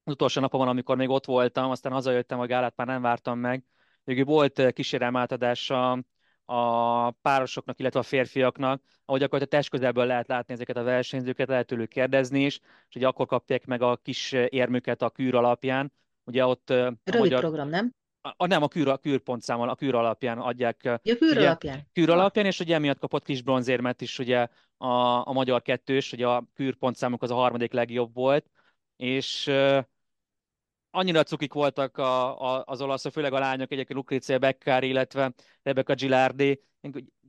az utolsó napon, amikor még ott voltam, aztán hazajöttem, a gálát már nem vártam meg. Végül volt kísérem átadása a párosoknak, illetve a férfiaknak, ahogy akkor a test közelből lehet látni ezeket a versenyzőket, lehet tőlük kérdezni is, és hogy akkor kapják meg a kis érmüket a kűr alapján. Ugye ott Rövid magyar... program, nem? A, nem, a kűr, a kűrpontszámmal, a kűr alapján adják. Ja, kűr ugye, alapján. Kűr alapján, és ugye emiatt kapott kis bronzérmet is ugye a, a magyar kettős, hogy a kűrpontszámuk az a harmadik legjobb volt, és uh, annyira cukik voltak a, a, az olaszok, főleg a lányok, egyébként Lucrezia Beccari, illetve Rebecca Gilardi.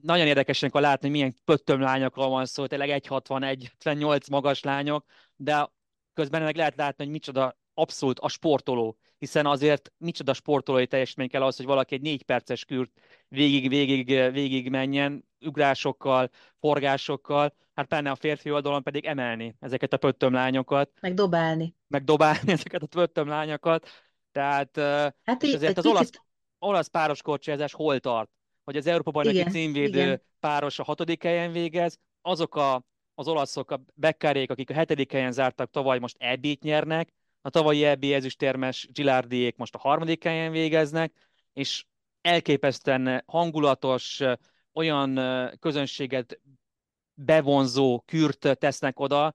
Nagyon érdekesen látni, hogy milyen pöttöm lányokról van szó, tényleg 1,61-78 magas lányok, de közben meg lehet látni, hogy micsoda abszolút a sportoló, hiszen azért micsoda sportolói teljesítmény kell az, hogy valaki egy négy perces kürt végig, végig, végig menjen, ugrásokkal, forgásokkal, hát benne a férfi oldalon pedig emelni ezeket a pöttömlányokat. Meg dobálni. Meg dobálni ezeket a pöttömlányokat. Tehát hát és azért az olasz, olasz páros korcsázás hol tart? Hogy az Európa bajnoki címvédő igen. páros a hatodik helyen végez, azok a, az olaszok, a bekkárék, akik a hetedik helyen zártak tavaly, most ebét nyernek, a tavalyi EB ezüstérmes Gilardiék most a harmadik helyen végeznek, és elképesztően hangulatos, olyan közönséget bevonzó kürt tesznek oda,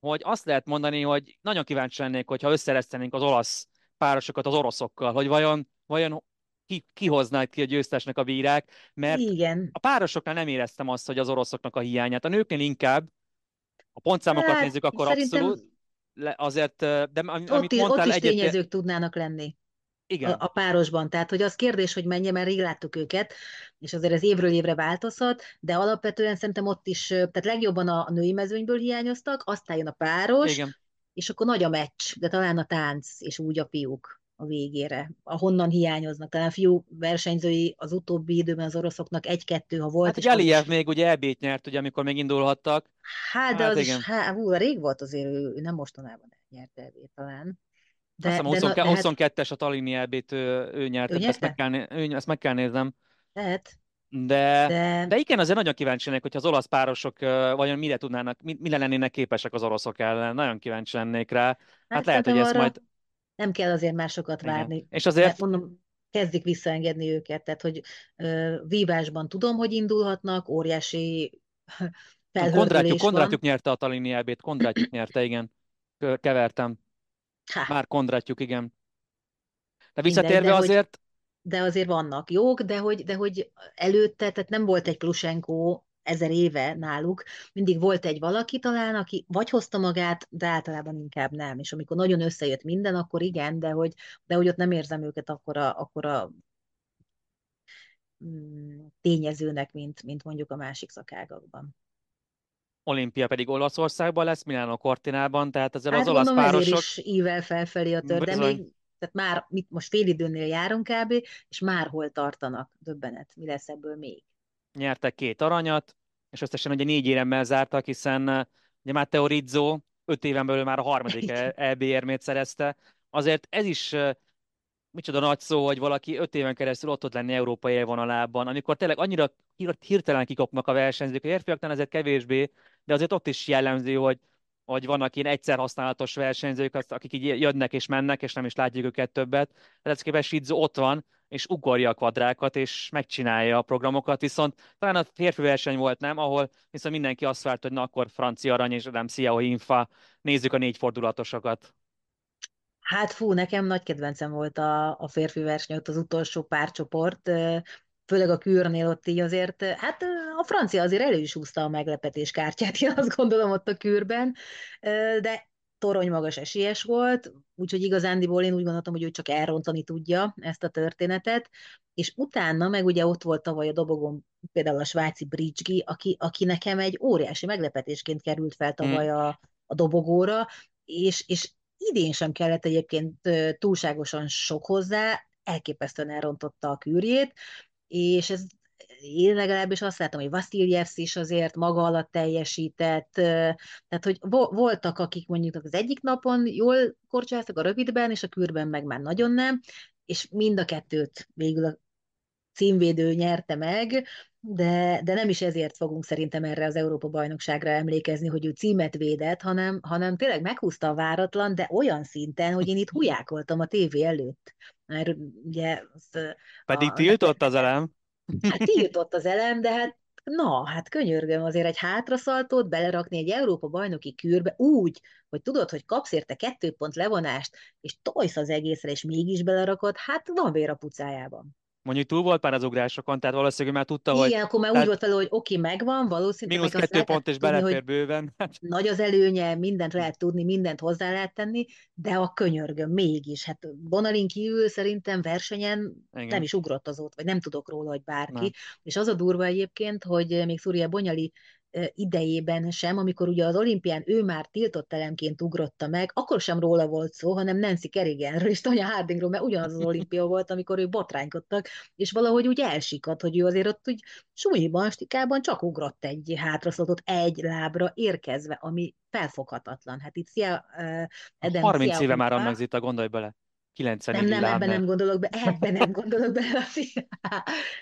hogy azt lehet mondani, hogy nagyon kíváncsi lennék, hogyha összeresztenénk az olasz párosokat az oroszokkal, hogy vajon, vajon ki, kihoznák ki a győztesnek a bírák, mert Igen. a párosoknál nem éreztem azt, hogy az oroszoknak a hiányát. A nőknél inkább, a pontszámokat hát, nézzük, akkor abszolút, le, azért, de amit ott, mondtál, ott is egyet... tényezők tudnának lenni. Igen. A, a párosban. Tehát, hogy az kérdés, hogy mennyi, mert rég láttuk őket, és azért ez évről évre változhat, de alapvetően szerintem ott is, tehát legjobban a, női mezőnyből hiányoztak, aztán jön a páros, Igen. és akkor nagy a meccs, de talán a tánc, és úgy a fiúk a végére. Ahonnan hiányoznak. Talán fiú versenyzői az utóbbi időben az oroszoknak egy-kettő, ha volt. Hát ugye Aliyev még ugye ebét nyert, ugye, amikor még indulhattak. Hát, de hát, az igen. is, hát, hú, rég volt azért, ő, ő nem mostanában nyert ebét talán. De, Azt hiszem, de, 22, es hát, a Talini elbét ő, ő nyerte, ő ezt, meg kell, ő, ezt meg kell néznem. Lehet. De, de... de igen, azért nagyon kíváncsi lennék, hogyha az olasz párosok vajon mire tudnának, mire lennének képesek az oroszok ellen. Nagyon kíváncsi lennék rá. Hát, hát lehet, hogy ezt majd nem kell azért már sokat Igen. várni. És azért... mondom, kezdik visszaengedni őket, tehát hogy ö, vívásban tudom, hogy indulhatnak, óriási felhördülés Kondrátjuk, nyerte a Talini elbét, Kondrátjuk nyerte, igen. Kevertem. Há. Már Kondrátjuk, igen. De visszatérve Mindegy, de azért... Hogy, de azért vannak jók, de hogy, de hogy előtte, tehát nem volt egy Klusenko ezer éve náluk, mindig volt egy valaki talán, aki vagy hozta magát, de általában inkább nem. És amikor nagyon összejött minden, akkor igen, de hogy, de hogy ott nem érzem őket akkor a, mm, tényezőnek, mint, mint mondjuk a másik szakágakban. Olimpia pedig Olaszországban lesz, Milano Cortinában, tehát ezzel hát az olasz mondom, párosok... is ível felfelé a tör, de még tehát már mit most fél időnél járunk kb., és már hol tartanak, döbbenet, mi lesz ebből még nyertek két aranyat, és összesen ugye négy éremmel zártak, hiszen eh, ugye Matteo Rizzo öt éven belül már a harmadik EB érmét szerezte. Azért ez is eh, micsoda nagy szó, hogy valaki öt éven keresztül ott ott lenni európai élvonalában, amikor tényleg annyira hirtelen kikapnak a versenyzők, a férfiaknál ezért kevésbé, de azért ott is jellemző, hogy hogy vannak ilyen egyszer használatos versenyzők, akik így jönnek és mennek, és nem is látjuk őket többet. Tehát képest Shizu ott van, és ugorja a kvadrákat, és megcsinálja a programokat, viszont talán a férfi verseny volt, nem? Ahol viszont mindenki azt várt, hogy na akkor francia arany és nem Szia Infa, nézzük a négy fordulatosokat. Hát fú, nekem nagy kedvencem volt a, a férfi verseny, ott az utolsó párcsoport, főleg a kürnél ott így azért, hát a francia azért elő is húzta a meglepetés kártyát, én azt gondolom ott a kürben, de torony magas esélyes volt, úgyhogy igazándiból én úgy gondoltam, hogy ő csak elrontani tudja ezt a történetet, és utána meg ugye ott volt tavaly a dobogon például a svájci Bridgegi, aki, aki nekem egy óriási meglepetésként került fel tavaly hmm. a, a dobogóra, és, és idén sem kellett egyébként túlságosan sok hozzá, elképesztően elrontotta a kűrjét, és ez én legalábbis azt láttam, hogy Vasiljevsz is azért maga alatt teljesített, tehát hogy voltak, akik mondjuk az egyik napon jól korcsáztak a rövidben, és a kürben meg már nagyon nem, és mind a kettőt végül a címvédő nyerte meg, de, de nem is ezért fogunk szerintem erre az Európa-bajnokságra emlékezni, hogy ő címet védett, hanem, hanem tényleg meghúzta a váratlan, de olyan szinten, hogy én itt hujákoltam a tévé előtt. Mert ugye... Az, Pedig a, tiltott az elem. Hát tiltott az elem, de hát na, hát könyörgöm azért egy hátraszaltót belerakni egy Európa bajnoki kürbe úgy, hogy tudod, hogy kapsz érte kettő pont levonást, és tojsz az egészre, és mégis belerakod, hát van vér a pucájában. Mondjuk túl volt már az ugrásokon, tehát valószínűleg már tudta, Igen, hogy... Igen, akkor már úgy volt vele, hogy oké, megvan, valószínűleg. Mínusz kettő pont, és belefér bőven. Nagy az előnye, mindent lehet tudni, mindent hozzá lehet tenni, de a könyörgöm mégis. Hát Bonalin kívül szerintem versenyen Igen. nem is ugrott azóta, vagy nem tudok róla, hogy bárki. Nem. És az a durva egyébként, hogy még Szúria Bonyali idejében sem, amikor ugye az olimpián ő már tiltott elemként ugrotta meg, akkor sem róla volt szó, hanem Nancy Kerriganről és Tonya Hardingról, mert ugyanaz az olimpia volt, amikor ők botránykodtak, és valahogy úgy elsikadt, hogy ő azért ott úgy súnyiban, stikában csak ugrott egy hátraszlatot egy lábra érkezve, ami felfoghatatlan. Hát itt Szia, uh, Eden 30 Szia éve már annak Zita, gondolj bele. 90 Nem, nem, ebben nem gondolok be, ebben nem gondolok be.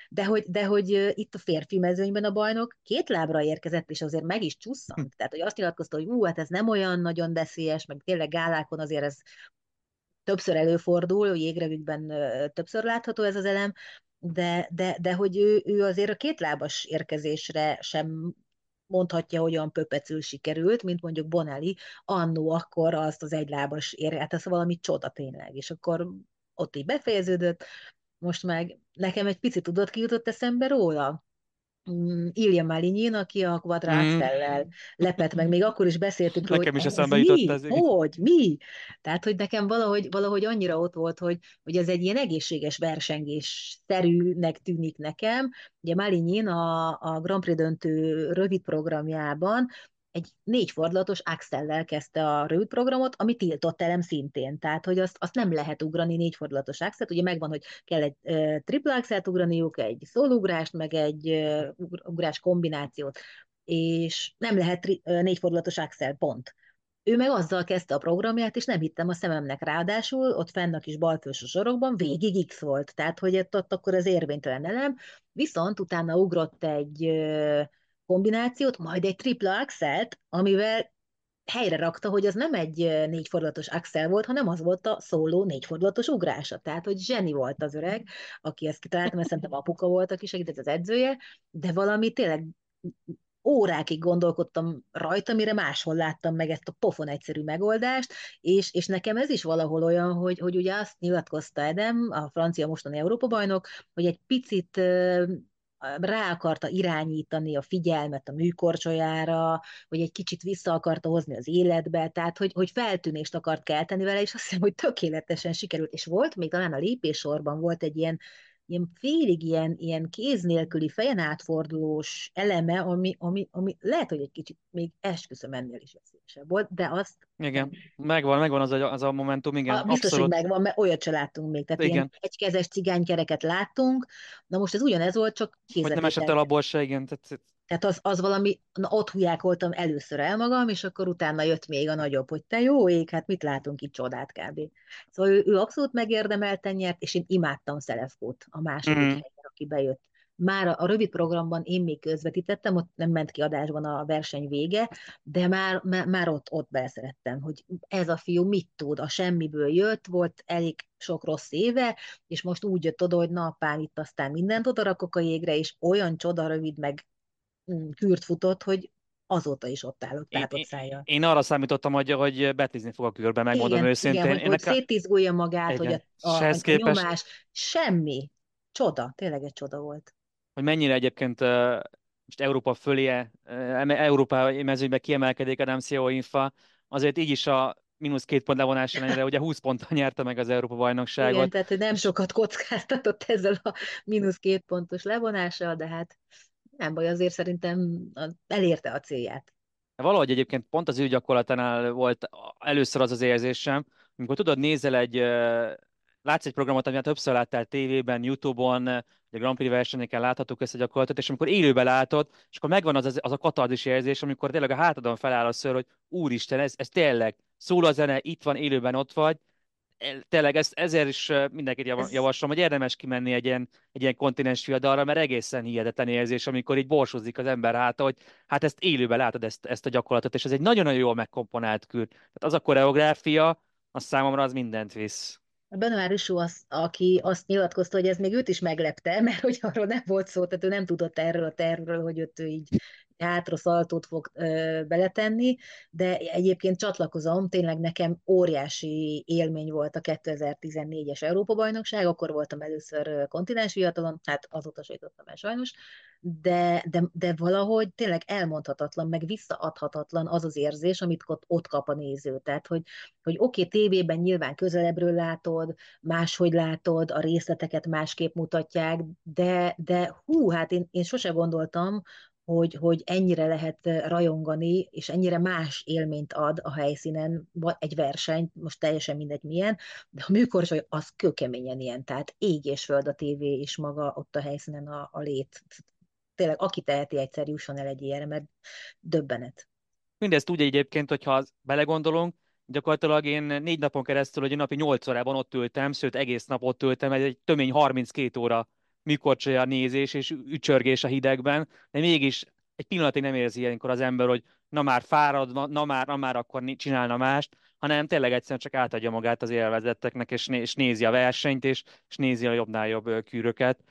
De hogy, de hogy itt a férfi mezőnyben a bajnok két lábra érkezett, és azért meg is csusszant. Hm. Tehát, hogy azt nyilatkozta, hogy ú, hát ez nem olyan nagyon veszélyes, meg tényleg gálákon azért ez többször előfordul, jégrevükben többször látható ez az elem, de, de, de hogy ő, ő azért a kétlábas érkezésre sem mondhatja, hogy olyan pöpecül sikerült, mint mondjuk Bonelli, annó akkor azt az egylábas ér, hát ez valami csoda tényleg, és akkor ott így befejeződött, most meg nekem egy picit tudod, ki jutott eszembe róla? Mm, Ilja Malinyin, aki a Quadra mm. lepett meg. Még akkor is beszéltünk róla, nekem hogy is eszembe jutott ez. Hogy? Mi? Tehát, hogy nekem valahogy, valahogy annyira ott volt, hogy, hogy ez egy ilyen egészséges versengés szerűnek tűnik nekem. Ugye Malinyin a, a Grand Prix döntő rövid programjában egy négy fordulatos axellel kezdte a rövid programot, ami tiltott elem szintén. Tehát, hogy azt, azt nem lehet ugrani négy fordulatos axelt. Ugye megvan, hogy kell egy e, triple axelt ugraniuk, egy szólugrást, meg egy e, ugrás kombinációt. És nem lehet tri, e, négy fordulatos axel, pont. Ő meg azzal kezdte a programját, és nem hittem a szememnek. Ráadásul ott fenn a kis balfős sorokban végig X volt, tehát hogy ott akkor az érvénytelen elem, viszont utána ugrott egy kombinációt, majd egy tripla axelt, amivel helyre rakta, hogy az nem egy négyfordulatos axel volt, hanem az volt a szóló négyfordulatos ugrása. Tehát, hogy zseni volt az öreg, aki ezt kitalálta, mert szerintem apuka volt, aki segített az edzője, de valami tényleg órákig gondolkodtam rajta, mire máshol láttam meg ezt a pofon egyszerű megoldást, és, és nekem ez is valahol olyan, hogy, hogy ugye azt nyilatkozta Edem, a francia mostani Európa-bajnok, hogy egy picit rá akarta irányítani a figyelmet a műkorcsolyára, hogy egy kicsit vissza akarta hozni az életbe, tehát hogy, hogy feltűnést akart kelteni vele, és azt hiszem, hogy tökéletesen sikerült. És volt még talán a lépéssorban volt egy ilyen, ilyen félig ilyen, ilyen kéz nélküli fejen átfordulós eleme, ami, ami, ami lehet, hogy egy kicsit még esküszöm ennél is veszélyesebb volt, de azt... Igen, megvan, megvan az a, az a momentum, igen. A, biztos, abszolút. hogy megvan, mert olyat se láttunk még. Tehát igen. ilyen egykezes cigánykereket láttunk, na most ez ugyanez volt, csak kézzel. Hogy nem esett el abból se, igen. Tehát tehát az, az valami, na ott hújákoltam először el magam, és akkor utána jött még a nagyobb, hogy te jó ég, hát mit látunk itt csodát kb. Szóval ő, ő abszolút megérdemelten nyert, és én imádtam Szelefkót, a második mm. helyen, aki bejött. Már a, a rövid programban én még közvetítettem, ott nem ment ki adásban a verseny vége, de már, már, már ott, ott beszerettem, hogy ez a fiú mit tud, a semmiből jött, volt elég sok rossz éve, és most úgy jött oda, hogy na apám, itt aztán mindent oda rakok a jégre, és olyan csoda rövid, meg kürt futott, hogy azóta is ott állok tátott szájjal. Én, én arra számítottam, hogy, hogy betizni fog a körbe, megmondom igen, őszintén. Igen, hogy, hogy szétizgulja magát, igen. hogy a, a, a képest... nyomás, semmi. Csoda, tényleg egy csoda volt. Hogy mennyire egyébként uh, most Európa fölé, uh, Európa mezőnyben kiemelkedik a Nemcio Infa, azért így is a mínusz két pont levonás ellenére, ugye 20 ponttal nyerte meg az Európa bajnokságot. Igen, tehát nem sokat kockáztatott ezzel a mínusz két pontos levonással, de hát nem baj, azért szerintem elérte a célját. Valahogy egyébként pont az ő volt először az az érzésem, amikor tudod, nézel egy, látsz egy programot, amit többször láttál tévében, Youtube-on, a Grand Prix versenyeken láthatók ezt a gyakorlatot, és amikor élőben látod, és akkor megvan az, az a katarzis érzés, amikor tényleg a hátadon feláll a ször, hogy úristen, ez, ez tényleg szól a zene, itt van, élőben ott vagy, tényleg ezt, ezért is mindenkit javaslom, hogy érdemes kimenni egy ilyen, egy ilyen kontinens fiadalra, mert egészen hihetetlen érzés, amikor így borsozik az ember hát, hogy hát ezt élőben látod ezt, ezt a gyakorlatot, és ez egy nagyon-nagyon jól megkomponált kül. Tehát az a koreográfia, az számomra az mindent visz. Benoár Rissó az, aki azt nyilatkozta, hogy ez még őt is meglepte, mert hogy arról nem volt szó, tehát ő nem tudott erről a tervről, hogy őt ő így hátra szaltót fog ö, beletenni, de egyébként csatlakozom, tényleg nekem óriási élmény volt a 2014-es Európa-bajnokság, akkor voltam először kontinens fiatalon, hát azóta se el sajnos, de, de, de valahogy tényleg elmondhatatlan, meg visszaadhatatlan az az érzés, amit ott, ott kap a néző. Tehát, hogy, hogy oké, okay, tévében nyilván közelebbről látod, máshogy látod, a részleteket másképp mutatják, de, de hú, hát én, én sose gondoltam, hogy, hogy ennyire lehet rajongani, és ennyire más élményt ad a helyszínen egy verseny, most teljesen mindegy milyen, de a műkorcsoly az kőkeményen ilyen, tehát ég és föld a tévé és maga ott a helyszínen a, a lét. Tényleg, aki teheti egyszer jusson el egy ilyenre, mert döbbenet. Mindezt úgy egyébként, hogyha belegondolunk, gyakorlatilag én négy napon keresztül, hogy napi nyolc órában ott ültem, sőt egész nap ott ültem, egy tömény 32 óra a nézés és ücsörgés a hidegben, de mégis egy pillanatig nem érzi ilyenkor az ember, hogy na már fárad, na már, na már akkor csinálna mást, hanem tényleg egyszerűen csak átadja magát az élvezetteknek, és, né- és nézi a versenyt, és, és nézi a jobbnál jobb kűröket.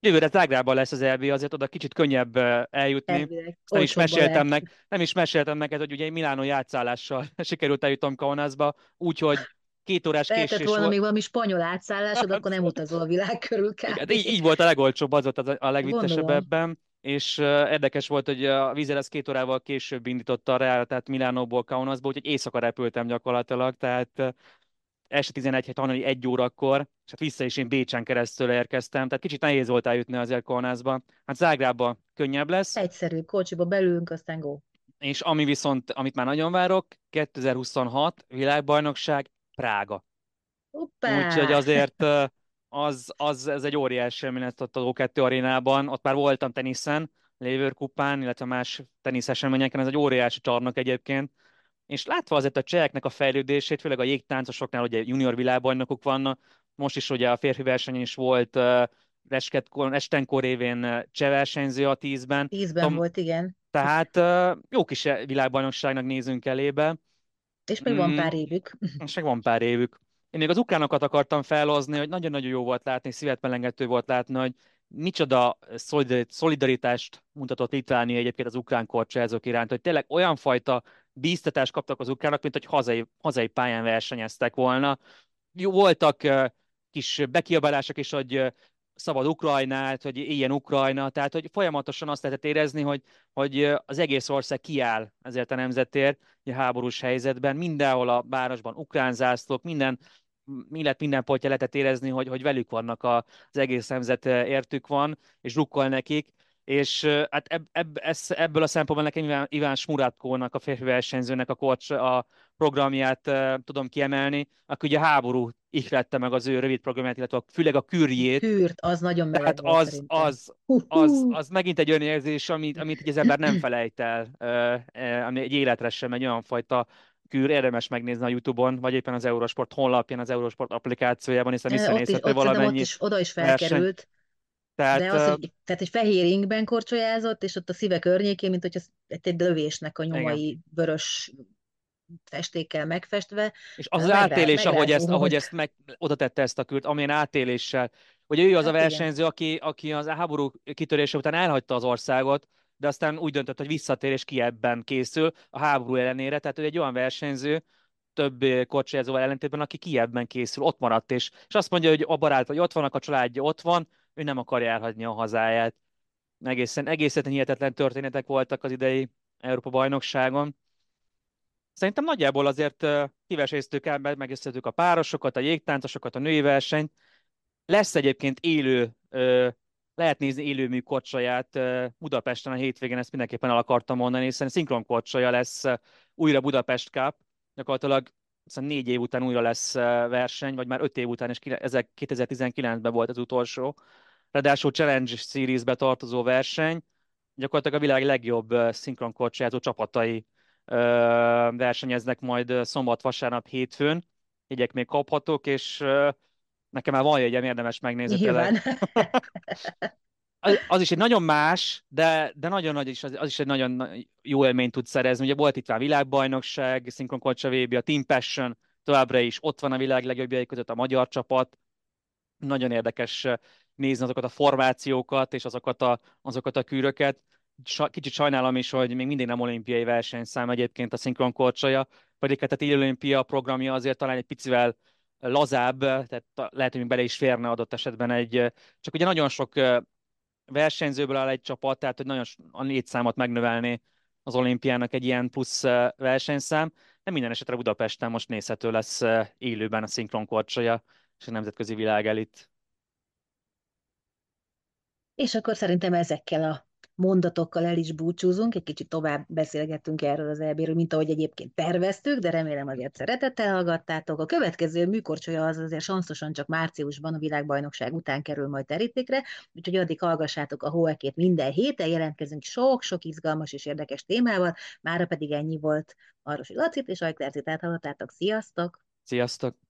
Jövőre Zágrában lesz az EB, azért oda kicsit könnyebb eljutni. nem is, meséltem nek, nem is meséltem neked, hogy ugye Milánó játszállással sikerült eljutnom Kaunasba, úgyhogy két órás Lehetett késés volna volt. még valami spanyol átszállásod, akkor nem utazol a világ körül Igen, így, így volt a legolcsóbb, az volt a legvittesebb ebben. és érdekes volt, hogy a Vizeres két órával később indította a Real, tehát Milánóból Kaunasból, úgyhogy éjszaka repültem gyakorlatilag, tehát este 11 tanulni egy órakor, és hát vissza is én Bécsen keresztül érkeztem, tehát kicsit nehéz volt eljutni azért Kaunasba. Hát Zágrába könnyebb lesz. Egyszerű, kocsiba belülünk, aztán go. És ami viszont, amit már nagyon várok, 2026 világbajnokság Prága. Hoppá! Úgyhogy azért az, az, ez egy óriási élmény ott a O2 arénában. Ott már voltam teniszen, Lever kupán, illetve más teniszerseményeken, ez egy óriási csarnok egyébként. És látva azért a cseheknek a fejlődését, főleg a jégtáncosoknál ugye junior világbajnokok vannak, most is ugye a férfi versenyen is volt uh, Estenkor révén cseh versenyző a tízben. Tízben Tom, volt, igen. Tehát uh, jó kis világbajnokságnak nézünk elébe. És még mm, van pár évük. És még van pár évük. Én még az ukránokat akartam felhozni, hogy nagyon-nagyon jó volt látni, szívet melengető volt látni, hogy micsoda szolidaritást mutatott Litvánia egyébként az ukrán korcsázók iránt, hogy tényleg olyan fajta bíztatást kaptak az ukránok, mint hogy hazai, hazai pályán versenyeztek volna. Jó, voltak kis bekiabálások is, hogy szabad Ukrajnát, hogy ilyen Ukrajna, tehát hogy folyamatosan azt lehetett érezni, hogy, hogy az egész ország kiáll ezért a nemzetért a háborús helyzetben, mindenhol a városban ukrán zászlók, minden illet minden pontja lehetett érezni, hogy, hogy velük vannak a, az egész nemzet értük van, és rukkol nekik, és hát ebb, ebb, ez, ebből a szempontból nekem Iván, Iván Smurátkónak, a férfi versenyzőnek a, korcs, a programját tudom kiemelni, aki ugye a háború ihlette meg az ő rövid programját, illetve főleg a kürjét. Kürt, az nagyon meleg hát volt az, az, az, az, megint egy olyan érzés, amit, amit az ember nem felejt el, ami egy életre sem egy olyan fajta kür, érdemes megnézni a Youtube-on, vagy éppen az Eurosport honlapján, az Eurosport applikációjában, hiszen visszanézhető valamennyi ott is, oda is felkerült. Verseny. Tehát, De az, hogy, tehát egy fehér ingben korcsolyázott, és ott a szíve környékén, mint hogy egy, egy lövésnek a nyomai igen. vörös festékkel megfestve. És az, az átélés, ahogy ezt, ahogy ezt meg, oda tette ezt a kürt, amilyen átéléssel, hogy ő az hát a versenyző, aki, aki az háború kitörése után elhagyta az országot, de aztán úgy döntött, hogy visszatér és ki ebben készül a háború ellenére. Tehát ő egy olyan versenyző, több kocsijázóval ellentétben, aki Kievben készül, ott maradt, és, és azt mondja, hogy a barát vagy ott vannak, a családja ott van, ő nem akarja elhagyni a hazáját. Egészen, egészen hihetetlen történetek voltak az idei Európa bajnokságon. Szerintem nagyjából azért kiveséztük el, megösszöttük a párosokat, a jégtáncosokat, a női versenyt. Lesz egyébként élő, lehet nézni élőmű kocsaját Budapesten a hétvégén, ezt mindenképpen el akartam mondani, hiszen szinkron kocsaja lesz újra Budapest Cup, gyakorlatilag aztán négy év után újra lesz verseny, vagy már öt év után, és 2019-ben volt az utolsó. Ráadásul Challenge Series-be tartozó verseny, gyakorlatilag a világ legjobb szinkronkorcsázó csapatai versenyeznek majd szombat, vasárnap, hétfőn. Jegyek még kaphatók, és nekem már van jegyem, érdemes megnézni. Nyilván. az, az is egy nagyon más, de, de nagyon nagy, is, az, az is egy nagyon jó élményt tud szerezni. Ugye volt itt már világbajnokság, szinkronkorcsa VB, a Team Passion, továbbra is ott van a világ legjobbjai között a magyar csapat. Nagyon érdekes nézni azokat a formációkat és azokat a, azokat a kűröket. Kicsit sajnálom is, hogy még mindig nem olimpiai versenyszám egyébként a szinkronkorcsolya, pedig hát a téli olimpia programja azért talán egy picivel lazább, tehát lehet, hogy bele is férne adott esetben egy, csak ugye nagyon sok versenyzőből áll egy csapat, tehát hogy nagyon a négy számot megnövelni az olimpiának egy ilyen plusz versenyszám. De minden esetre Budapesten most nézhető lesz élőben a szinkronkorcsolya és a nemzetközi világ elit. És akkor szerintem ezekkel a mondatokkal el is búcsúzunk, egy kicsit tovább beszélgettünk erről az elbéről, mint ahogy egyébként terveztük, de remélem azért szeretettel hallgattátok. A következő műkorcsolya az azért sanszosan csak márciusban a világbajnokság után kerül majd terítékre, úgyhogy addig hallgassátok a hóekét minden héten, jelentkezünk sok-sok izgalmas és érdekes témával, mára pedig ennyi volt Marosi Lacit és Ajklercit áthallottátok. Sziasztok! Sziasztok!